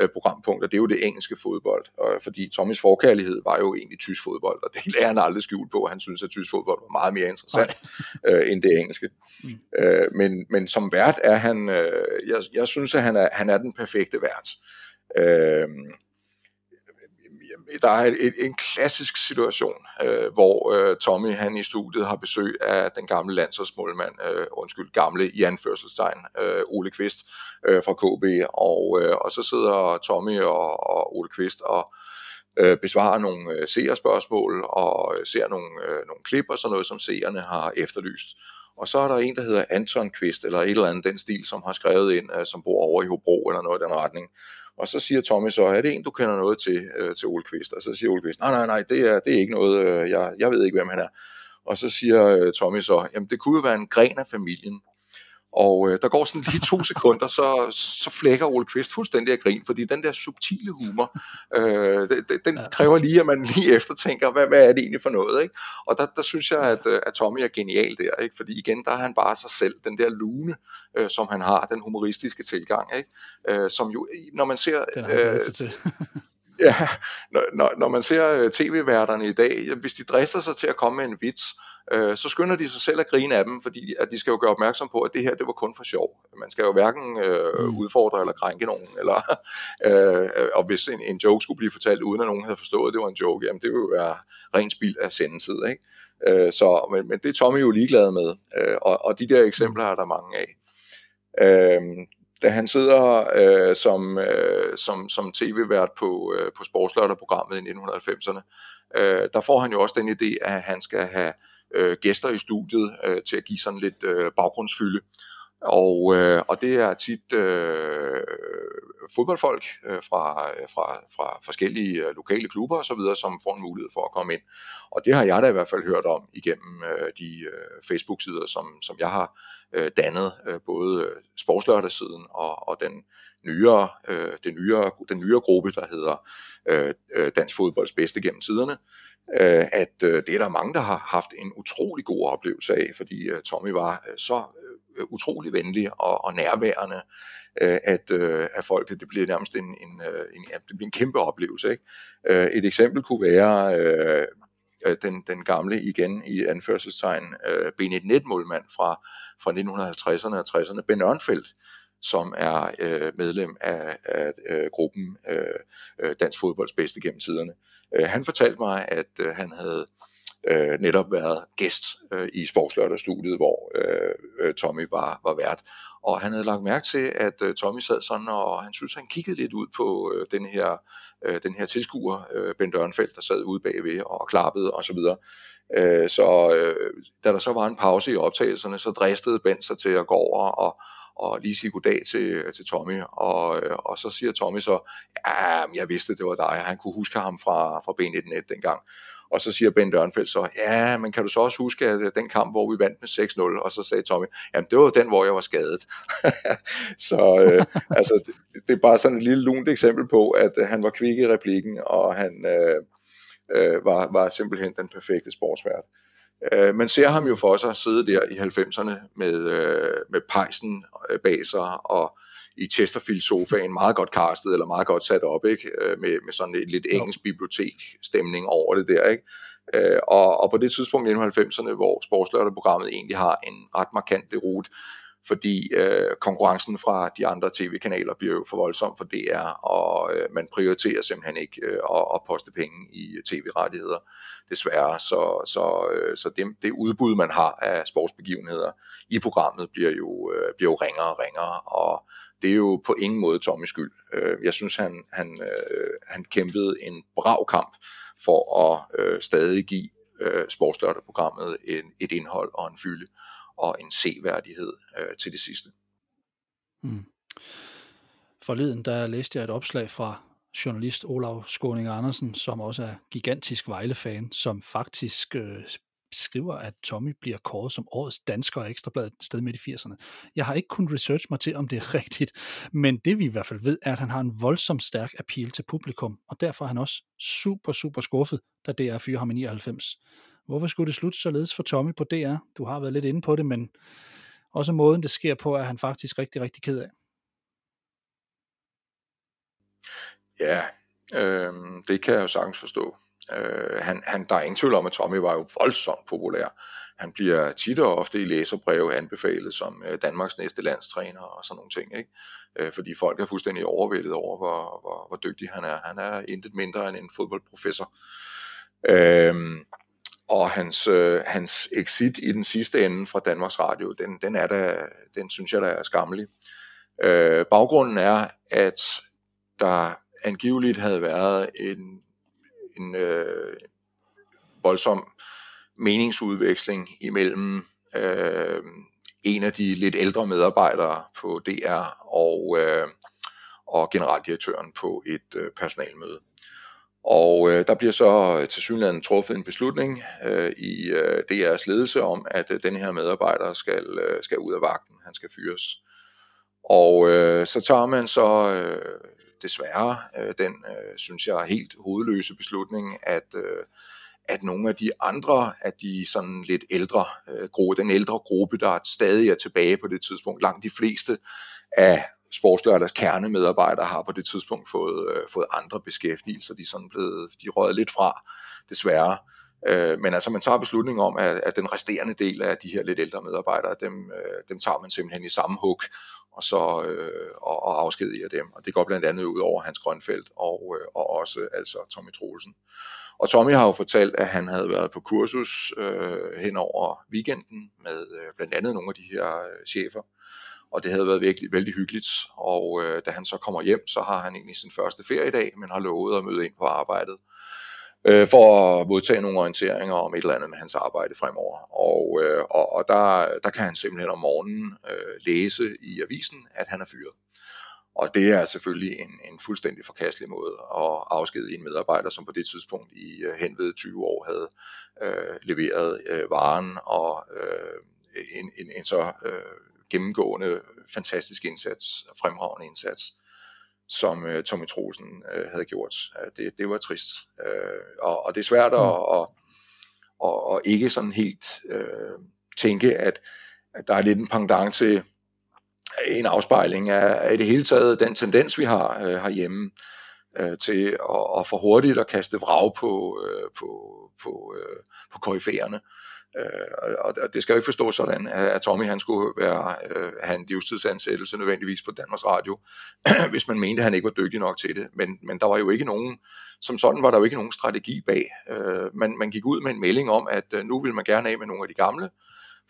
B: øh, programpunkt, og det er jo det engelske fodbold. Og, fordi Tommys forkærlighed var jo egentlig tysk fodbold, og det lærer han aldrig skjult på. Han synes, at tysk fodbold var meget mere interessant øh, end det engelske. Mm. Øh, men, men som vært er han, øh, jeg, jeg synes, at han er, han er den perfekte vært. Øh, der er et, en klassisk situation, øh, hvor øh, Tommy han i studiet har besøg af den gamle landsholdsmålmand, øh, undskyld, gamle i anførselstegn, øh, Ole Kvist øh, fra KB, og, øh, og så sidder Tommy og, og Ole Kvist og øh, besvarer nogle øh, seerspørgsmål og ser nogle, øh, nogle klip og sådan noget, som seerne har efterlyst. Og så er der en, der hedder Anton Kvist, eller et eller andet den stil, som har skrevet ind, øh, som bor over i Hobro, eller noget i den retning. Og så siger Tommy så, er det en, du kender noget til, øh, til Ole Kvist? Og så siger Ole Kvist, nej, nej, nej, det er, det er ikke noget, øh, jeg, jeg ved ikke, hvem han er. Og så siger øh, Tommy så, jamen det kunne jo være en gren af familien. Og øh, der går sådan lige to sekunder, så, så flækker Ole Kvist fuldstændig af grin, fordi den der subtile humor, øh, den, den kræver lige, at man lige eftertænker, hvad, hvad er det egentlig for noget? Ikke? Og der, der synes jeg, at, øh, at Tommy er genial der, ikke? fordi igen, der er han bare sig selv, den der lune, øh, som han har, den humoristiske tilgang, ikke? Øh, som jo, når man ser...
A: Den har øh, til.
B: Ja, når, når man ser øh, tv-værterne i dag, hvis de drister sig til at komme med en vits, øh, så skynder de sig selv at grine af dem, fordi at de skal jo gøre opmærksom på, at det her det var kun for sjov. Man skal jo hverken øh, mm. udfordre eller krænke nogen, eller, øh, og hvis en, en joke skulle blive fortalt, uden at nogen havde forstået, at det var en joke, jamen det ville jo være ren spild af sendetid. Ikke? Øh, så, men, men det er Tommy jo ligeglad med, øh, og, og de der eksempler er der mange af. Øh, da han sidder øh, som, øh, som, som tv-vært på, øh, på Sportslørdag-programmet i 1990'erne, øh, der får han jo også den idé, at han skal have øh, gæster i studiet øh, til at give sådan lidt øh, baggrundsfylde. Og, øh, og det er tit øh, fodboldfolk øh, fra, fra, fra forskellige øh, lokale klubber og så videre, som får en mulighed for at komme ind. Og det har jeg da i hvert fald hørt om igennem øh, de øh, Facebook-sider, som, som jeg har øh, dannet, øh, både sportslørdagssiden og, og den nyere, øh, den nyere, den nyere gruppe, der hedder øh, øh, Dansk Fodbolds Bedste gennem tiderne, øh, at øh, det er der mange, der har haft en utrolig god oplevelse af, fordi øh, Tommy var øh, så Øh, utrolig venlig og, og nærværende, øh, at, øh, at folk, det bliver nærmest en, en, øh, en, ja, det bliver en kæmpe oplevelse. Ikke? Øh, et eksempel kunne være øh, øh den, den gamle, igen i anførselstegn, øh, B19-målmand fra, fra 1950'erne og 60'erne, Ben Ørnfeldt, som er øh, medlem af, af øh, gruppen øh, øh, Dansk Fodbolds bedste gennem tiderne. Øh, han fortalte mig, at øh, han havde øh, netop været gæst øh, i Sportslørdagsstudiet, hvor øh, øh, Tommy var, var vært. Og han havde lagt mærke til, at øh, Tommy sad sådan, og han synes, han kiggede lidt ud på øh, den her, øh, den her tilskuer, øh, Ben Dørnfeldt, der sad ude bagved og klappede osv. Så, øh, så øh, da der så var en pause i optagelserne, så dristede Ben sig til at gå over og, og lige sige goddag til, til Tommy, og, øh, og så siger Tommy så, ja, jeg vidste, det var dig, han kunne huske ham fra, fra B19 dengang. Og så siger Ben Dørnfeldt så, ja, men kan du så også huske at øh, den kamp, hvor vi vandt med 6-0? Og så sagde Tommy, jamen det var den, hvor jeg var skadet. så øh, altså, det, det er bare sådan et lille lunt eksempel på, at øh, han var kvik i replikken, og han øh, øh, var, var simpelthen den perfekte sportsvært. Øh, man ser ham jo for sig sidde der i 90'erne med, øh, med pejsen øh, bag sig og i Chesterfield-sofaen, meget godt castet eller meget godt sat op, ikke? Øh, med, med sådan et lidt engelsk bibliotek-stemning over det der. Ikke? Øh, og, og på det tidspunkt i 90'erne, hvor sportslørdag-programmet egentlig har en ret markant rute, fordi øh, konkurrencen fra de andre tv-kanaler bliver jo for voldsom for DR, og øh, man prioriterer simpelthen ikke øh, at, at poste penge i øh, tv-rettigheder, desværre. Så, så, øh, så det, det udbud, man har af sportsbegivenheder i programmet, bliver jo, øh, bliver jo ringere og ringere, og det er jo på ingen måde Tommy skyld. Øh, jeg synes, han, han, øh, han kæmpede en brav kamp for at øh, stadig give øh, sportslørdag-programmet en, et indhold og en fylde og en seværdighed øh, til det sidste.
A: Hmm. Forleden der læste jeg et opslag fra journalist Olav Skåning Andersen, som også er gigantisk Vejle-fan, som faktisk øh, skriver, at Tommy bliver kåret som årets dansker og ekstrabladet sted midt i 80'erne. Jeg har ikke kunnet research mig til, om det er rigtigt, men det vi i hvert fald ved, er, at han har en voldsom stærk appeal til publikum, og derfor er han også super, super skuffet, da DR fyrer ham i 99. Hvorfor skulle det slutte således for Tommy på DR? Du har været lidt inde på det, men også måden, det sker på, er han faktisk rigtig, rigtig ked af.
B: Ja, øh, det kan jeg jo sagtens forstå. Øh, han, han, der er ingen tvivl om, at Tommy var jo voldsomt populær. Han bliver tit og ofte i læserbreve anbefalet som øh, Danmarks næste landstræner og sådan nogle ting. Ikke? Øh, fordi folk er fuldstændig overvældet over, hvor, hvor, hvor dygtig han er. Han er intet mindre end en fodboldprofessor. Øh, og hans, øh, hans exit i den sidste ende fra Danmarks Radio, den, den, er da, den synes jeg, der er skammelig. Øh, baggrunden er, at der angiveligt havde været en, en øh, voldsom meningsudveksling imellem øh, en af de lidt ældre medarbejdere på DR og, øh, og generaldirektøren på et øh, personalmøde. Og øh, der bliver så øh, til synligheden truffet en beslutning øh, i øh, DR's ledelse om, at øh, den her medarbejder skal, øh, skal ud af vagten, han skal fyres. Og øh, så tager man så øh, desværre øh, den, øh, synes jeg, helt hovedløse beslutning, at, øh, at nogle af de andre af de sådan lidt ældre, øh, gruppe, den ældre gruppe, der stadig er tilbage på det tidspunkt, langt de fleste af sportslørdags kernemedarbejdere har på det tidspunkt fået, øh, fået andre beskæftigelser. De er sådan blevet, de røget lidt fra, desværre. Øh, men altså man tager beslutning om, at, at den resterende del af de her lidt ældre medarbejdere, dem, øh, dem tager man simpelthen i samme hug og så øh, og, og afskediger dem. Og det går blandt andet ud over Hans Grønfeldt og, øh, og også altså Tommy Troelsen. Og Tommy har jo fortalt, at han havde været på kursus øh, hen over weekenden med øh, blandt andet nogle af de her øh, chefer, og det havde været virkelig vældig hyggeligt. Og øh, da han så kommer hjem, så har han egentlig sin første feriedag, men har lovet at møde ind på arbejdet øh, for at modtage nogle orienteringer om et eller andet med hans arbejde fremover. Og, øh, og, og der, der kan han simpelthen om morgenen øh, læse i avisen, at han er fyret. Og det er selvfølgelig en, en fuldstændig forkastelig måde at afskedige en medarbejder, som på det tidspunkt i øh, henved 20 år havde øh, leveret øh, varen og øh, en, en, en så øh, gennemgående fantastisk indsats, fremragende indsats, som øh, Tommy Trosen øh, havde gjort. Det, det var trist. Øh, og, og det er svært at, mm. at, at, at ikke sådan helt øh, tænke, at, at der er lidt en pendant til en afspejling af, af det hele taget den tendens, vi har øh, herhjemme, øh, til at, at for hurtigt at kaste vrag på, øh, på, på, øh, på koryfærerne. Øh, og det skal jo ikke forstå sådan, at Tommy han skulle være, øh, have en livstidsansættelse nødvendigvis på Danmarks Radio, hvis man mente, at han ikke var dygtig nok til det. Men, men der var jo ikke nogen, som sådan var der jo ikke nogen strategi bag. Øh, man, man gik ud med en melding om, at øh, nu vil man gerne af med nogle af de gamle,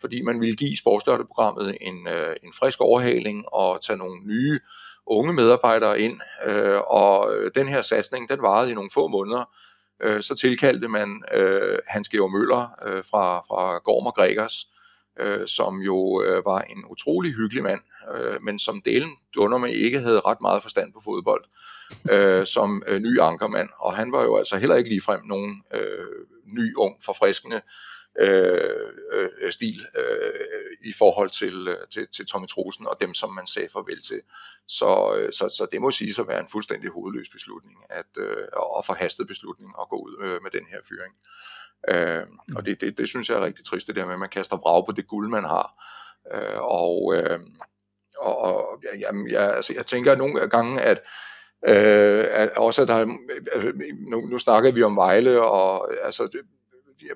B: fordi man ville give sportsstøtteprogrammet en, øh, en frisk overhaling og tage nogle nye unge medarbejdere ind. Øh, og øh, den her satsning, den varede i nogle få måneder, øh, så tilkaldte man øh, Hans Georg Møller øh, fra, fra Gorm og Gregers, øh, som jo øh, var en utrolig hyggelig mand, øh, men som delen under med ikke havde ret meget forstand på fodbold, øh, som øh, ny ankermand. Og han var jo altså heller ikke ligefrem nogen øh, ny, ung, forfriskende Øh, øh, stil øh, i forhold til, øh, til, til Tommy Trosen og dem, som man sagde farvel til. Så, øh, så, så det må siges at være en fuldstændig hovedløs beslutning, at, øh, og forhastet beslutning at gå ud øh, med den her fyring. Øh, og det, det, det synes jeg er rigtig trist, det der med, at man kaster vrag på det guld, man har. Øh, og, øh, og, og jamen, jeg, altså, jeg tænker nogle gange, at Øh, at også at der, altså, nu, nu snakker vi om Vejle, og altså,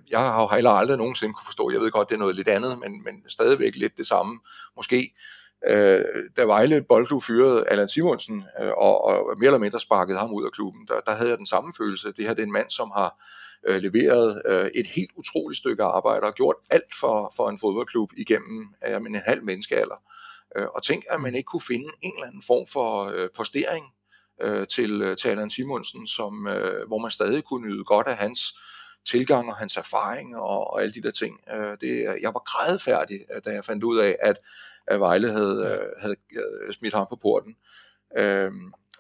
B: jeg har jo heller aldrig nogensinde kunne forstå, jeg ved godt, det er noget lidt andet, men, men stadigvæk lidt det samme, måske. Øh, da Vejle Boldklub fyrede Allan Simonsen, øh, og, og mere eller mindre sparkede ham ud af klubben, der, der havde jeg den samme følelse. Det her det er en mand, som har øh, leveret øh, et helt utroligt stykke arbejde og gjort alt for, for en fodboldklub igennem øh, en halv menneskealder. Øh, og tænk, at man ikke kunne finde en eller anden form for øh, postering øh, til, øh, til Allan Simonsen, som, øh, hvor man stadig kunne nyde godt af hans tilgang og hans erfaring og, og alle de der ting. Øh, det, jeg var grædefærdig, øh, da jeg fandt ud af, at, at Vejle havde, øh, havde øh, smidt ham på porten. Øh,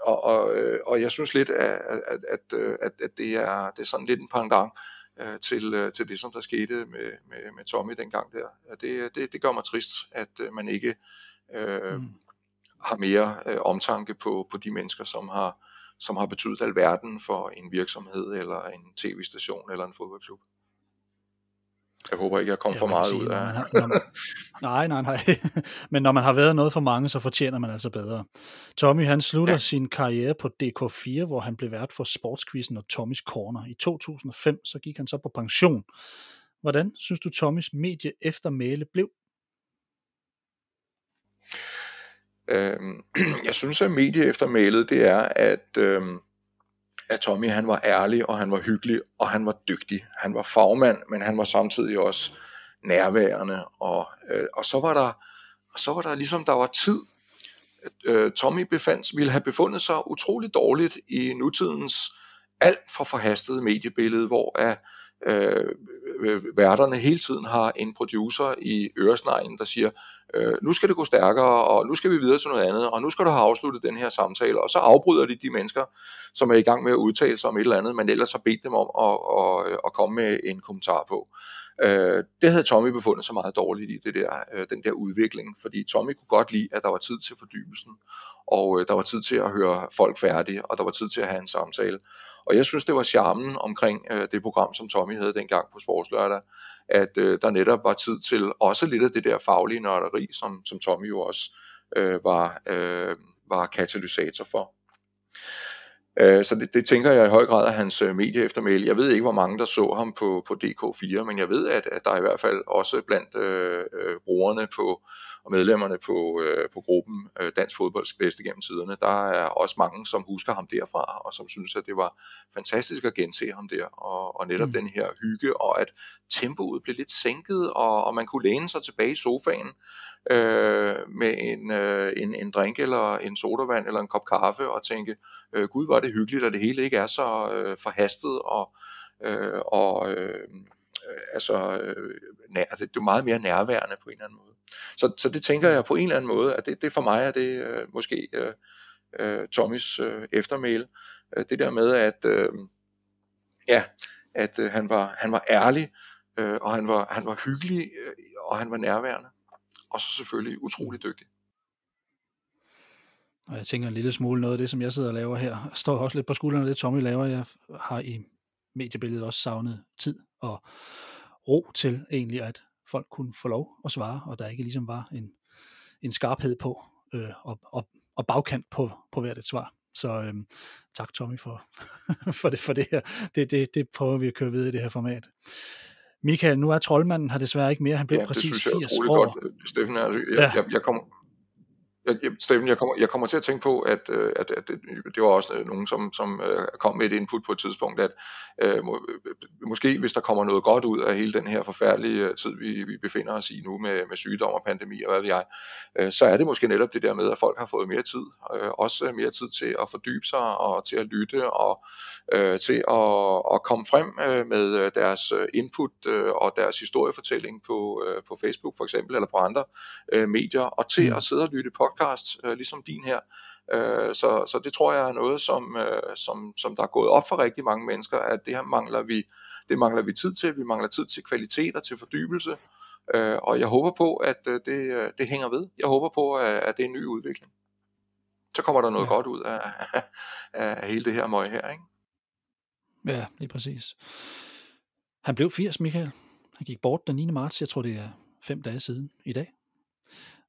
B: og, og, øh, og jeg synes lidt, at, at, at, at, at det, er, det er sådan lidt en pendant øh, til, til det, som der skete med, med, med Tommy dengang der. Det, det, det gør mig trist, at man ikke øh, mm. har mere øh, omtanke på, på de mennesker, som har, som har betydet alverden for en virksomhed, eller en tv-station, eller en fodboldklub. Jeg håber ikke, jeg kom ja, for meget sige, ud af... Har, når man,
A: nej, nej, nej. Men når man har været noget for mange, så fortjener man altså bedre. Tommy, han slutter ja. sin karriere på DK4, hvor han blev vært for sportskvisten og Tommys Corner. I 2005, så gik han så på pension. Hvordan synes du, Tommys medie eftermæle blev?
B: Øhm, jeg synes, at medie eftermælet, det er, at, øhm, at Tommy han var ærlig, og han var hyggelig, og han var dygtig. Han var fagmand, men han var samtidig også nærværende, og, øh, og så var der og så var der ligesom, der var tid. Øh, Tommy befandt, ville have befundet sig utrolig dårligt i nutidens alt for forhastede mediebillede, hvor at, Øh, øh, værterne hele tiden har en producer i øresneglen, der siger, øh, nu skal det gå stærkere, og nu skal vi videre til noget andet, og nu skal du have afsluttet den her samtale, og så afbryder de de mennesker, som er i gang med at udtale sig om et eller andet, men ellers har bedt dem om at, at, at komme med en kommentar på. Øh, det havde Tommy befundet sig meget dårligt i, det der, øh, den der udvikling, fordi Tommy kunne godt lide, at der var tid til fordybelsen, og øh, der var tid til at høre folk færdige, og der var tid til at have en samtale. Og jeg synes, det var charmen omkring øh, det program, som Tommy havde dengang på Sportslørdag, at øh, der netop var tid til også lidt af det der faglige nørderi, som, som Tommy jo også øh, var, øh, var katalysator for. Øh, så det, det tænker jeg i høj grad af hans øh, medie eftermæle. Jeg ved ikke, hvor mange der så ham på, på DK4, men jeg ved, at, at der i hvert fald også blandt øh, øh, brugerne på, og medlemmerne på, øh, på gruppen øh, Dansk Fodbolds bedste gennem tiderne, der er også mange, som husker ham derfra, og som synes, at det var fantastisk at gense ham der, og, og netop mm. den her hygge, og at tempoet blev lidt sænket, og, og man kunne læne sig tilbage i sofaen øh, med en, øh, en, en drink eller en sodavand eller en kop kaffe, og tænke, øh, gud, var det hyggeligt, at det hele ikke er så øh, forhastet, og, øh, og øh, altså, øh, nær, det, det er meget mere nærværende på en eller anden måde. Så, så det tænker jeg på en eller anden måde, at det, det for mig er det øh, måske øh, øh, Tommys øh, eftermæl. Øh, det der med, at, øh, ja, at øh, han, var, han var ærlig, øh, og han var, han var hyggelig, øh, og han var nærværende. Og så selvfølgelig utrolig dygtig.
A: Og jeg tænker en lille smule noget af det, som jeg sidder og laver her, jeg står også lidt på skuldrene af det, Tommy laver. Jeg har i mediebilledet også savnet tid og ro til egentlig, at folk kunne få lov at svare, og der ikke ligesom var en, en skarphed på øh, og, og, og bagkant på, på hvert et svar. Så øhm, tak Tommy for, for, det, for det her. Det, det, det prøver vi at køre videre i det her format. Michael, nu er troldmanden her desværre ikke mere. Han blev
B: ja,
A: præcis
B: det synes jeg
A: 80 år.
B: godt, Steffen. Altså, jeg, ja. jeg, jeg, kommer, jeg, jeg, Steffen, jeg kommer, jeg kommer til at tænke på, at, øh, at, at det, det var også øh, nogen, som, som øh, kom med et input på et tidspunkt, at må, måske hvis der kommer noget godt ud af hele den her forfærdelige tid, vi, vi befinder os i nu med, med sygdom og pandemi og hvad ved jeg, så er det måske netop det der med, at folk har fået mere tid, også mere tid til at fordybe sig og til at lytte og til at, at komme frem med deres input og deres historiefortælling på, på Facebook for eksempel, eller på andre medier, og til mm. at sidde og lytte på podcast, øh, ligesom din her. Øh, så, så det tror jeg er noget, som, øh, som, som der er gået op for rigtig mange mennesker, at det her mangler vi, det mangler vi tid til. Vi mangler tid til kvalitet og til fordybelse. Øh, og jeg håber på, at øh, det, øh, det hænger ved. Jeg håber på, at, at det er en ny udvikling. Så kommer der noget ja. godt ud af, af hele det her møg her, ikke?
A: Ja, lige præcis. Han blev 80, Michael. Han gik bort den 9. marts. Jeg tror, det er fem dage siden i dag.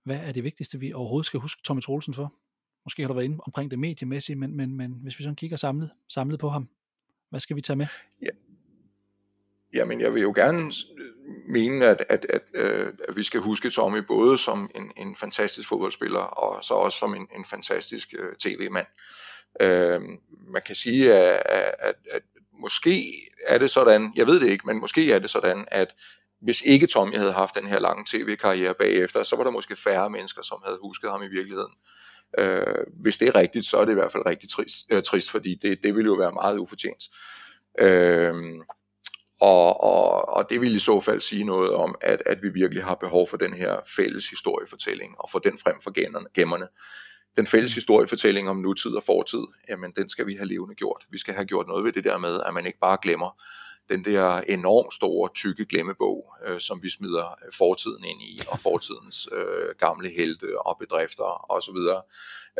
A: Hvad er det vigtigste, vi overhovedet skal huske Tommy Troelsen for? Måske har du været inde omkring det mediemæssige, men, men, men hvis vi sådan kigger samlet, samlet på ham, hvad skal vi tage med?
B: Ja. Jamen, jeg vil jo gerne øh, mene, at, at, at, øh, at vi skal huske Tommy både som en, en fantastisk fodboldspiller, og så også som en, en fantastisk uh, tv-mand. Uh, man kan sige, at, at, at, at måske er det sådan, jeg ved det ikke, men måske er det sådan, at hvis ikke Tommy havde haft den her lange tv-karriere bagefter, så var der måske færre mennesker, som havde husket ham i virkeligheden. Øh, hvis det er rigtigt, så er det i hvert fald rigtig trist, øh, trist fordi det, det ville jo være meget ufortjent. Øh, og, og, og det vil i så fald sige noget om, at, at vi virkelig har behov for den her fælles historiefortælling, og få den frem for gemmerne. Den fælles historiefortælling om nutid og fortid, jamen den skal vi have levende gjort. Vi skal have gjort noget ved det der med, at man ikke bare glemmer den der enormt store, tykke glemmebog, øh, som vi smider øh, fortiden ind i, og fortidens øh, gamle helte og bedrifter osv.,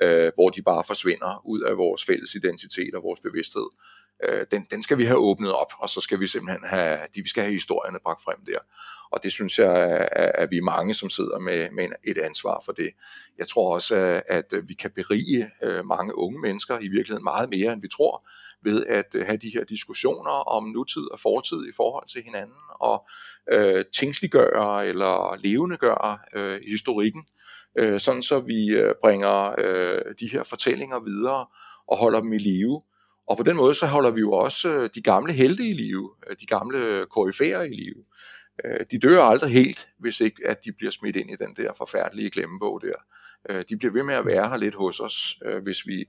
B: øh, hvor de bare forsvinder ud af vores fælles identitet og vores bevidsthed. Øh, den, den skal vi have åbnet op, og så skal vi simpelthen have, de, vi skal have historierne bragt frem der. Og det synes jeg, at, at vi er mange, som sidder med, med et ansvar for det. Jeg tror også, øh, at øh, vi kan berige øh, mange unge mennesker i virkeligheden meget mere, end vi tror, ved at have de her diskussioner om nutid og fortid i forhold til hinanden, og øh, tingsliggøre eller levendegøre øh, historikken, øh, sådan så vi bringer øh, de her fortællinger videre og holder dem i live. Og på den måde så holder vi jo også øh, de gamle helte i live, øh, de gamle koryfærer i live. Øh, de dør aldrig helt, hvis ikke at de bliver smidt ind i den der forfærdelige glemmebog der. De bliver ved med at være her lidt hos os, hvis vi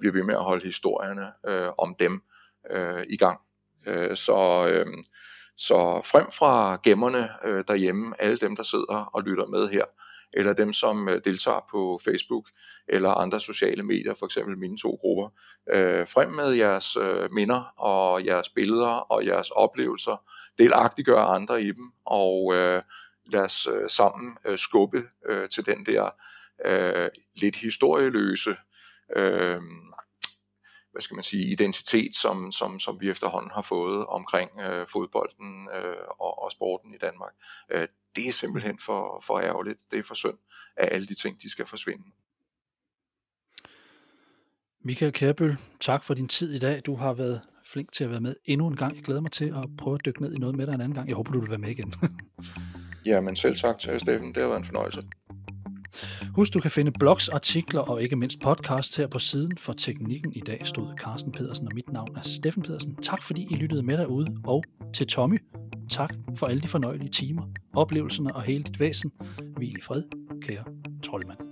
B: bliver ved med at holde historierne om dem i gang. Så, så frem fra gemmerne derhjemme, alle dem, der sidder og lytter med her, eller dem, som øh, deltager på Facebook eller andre sociale medier, for eksempel mine to grupper. Øh, frem med jeres øh, minder og jeres billeder og jeres oplevelser. Delagtiggør andre i dem, og øh, lad os øh, sammen øh, skubbe øh, til den der øh, lidt historieløse øh, hvad skal man sige, identitet, som, som, som vi efterhånden har fået omkring øh, fodbolden øh, og, og sporten i Danmark. Øh, det er simpelthen for, for ærgerligt. Det er for synd, at alle de ting, de skal forsvinde.
A: Michael Kærbøl, tak for din tid i dag. Du har været flink til at være med endnu en gang. Jeg glæder mig til at prøve at dykke ned i noget med dig en anden gang. Jeg håber, du vil være med igen.
B: ja, men selv tak til Steffen. Det har været en fornøjelse.
A: Husk, du kan finde blogs, artikler og ikke mindst podcast her på siden for teknikken. I dag stod Carsten Pedersen, og mit navn er Steffen Pedersen. Tak fordi I lyttede med derude, og til Tommy, tak for alle de fornøjelige timer, oplevelserne og hele dit væsen. Hvil i fred, kære troldmand.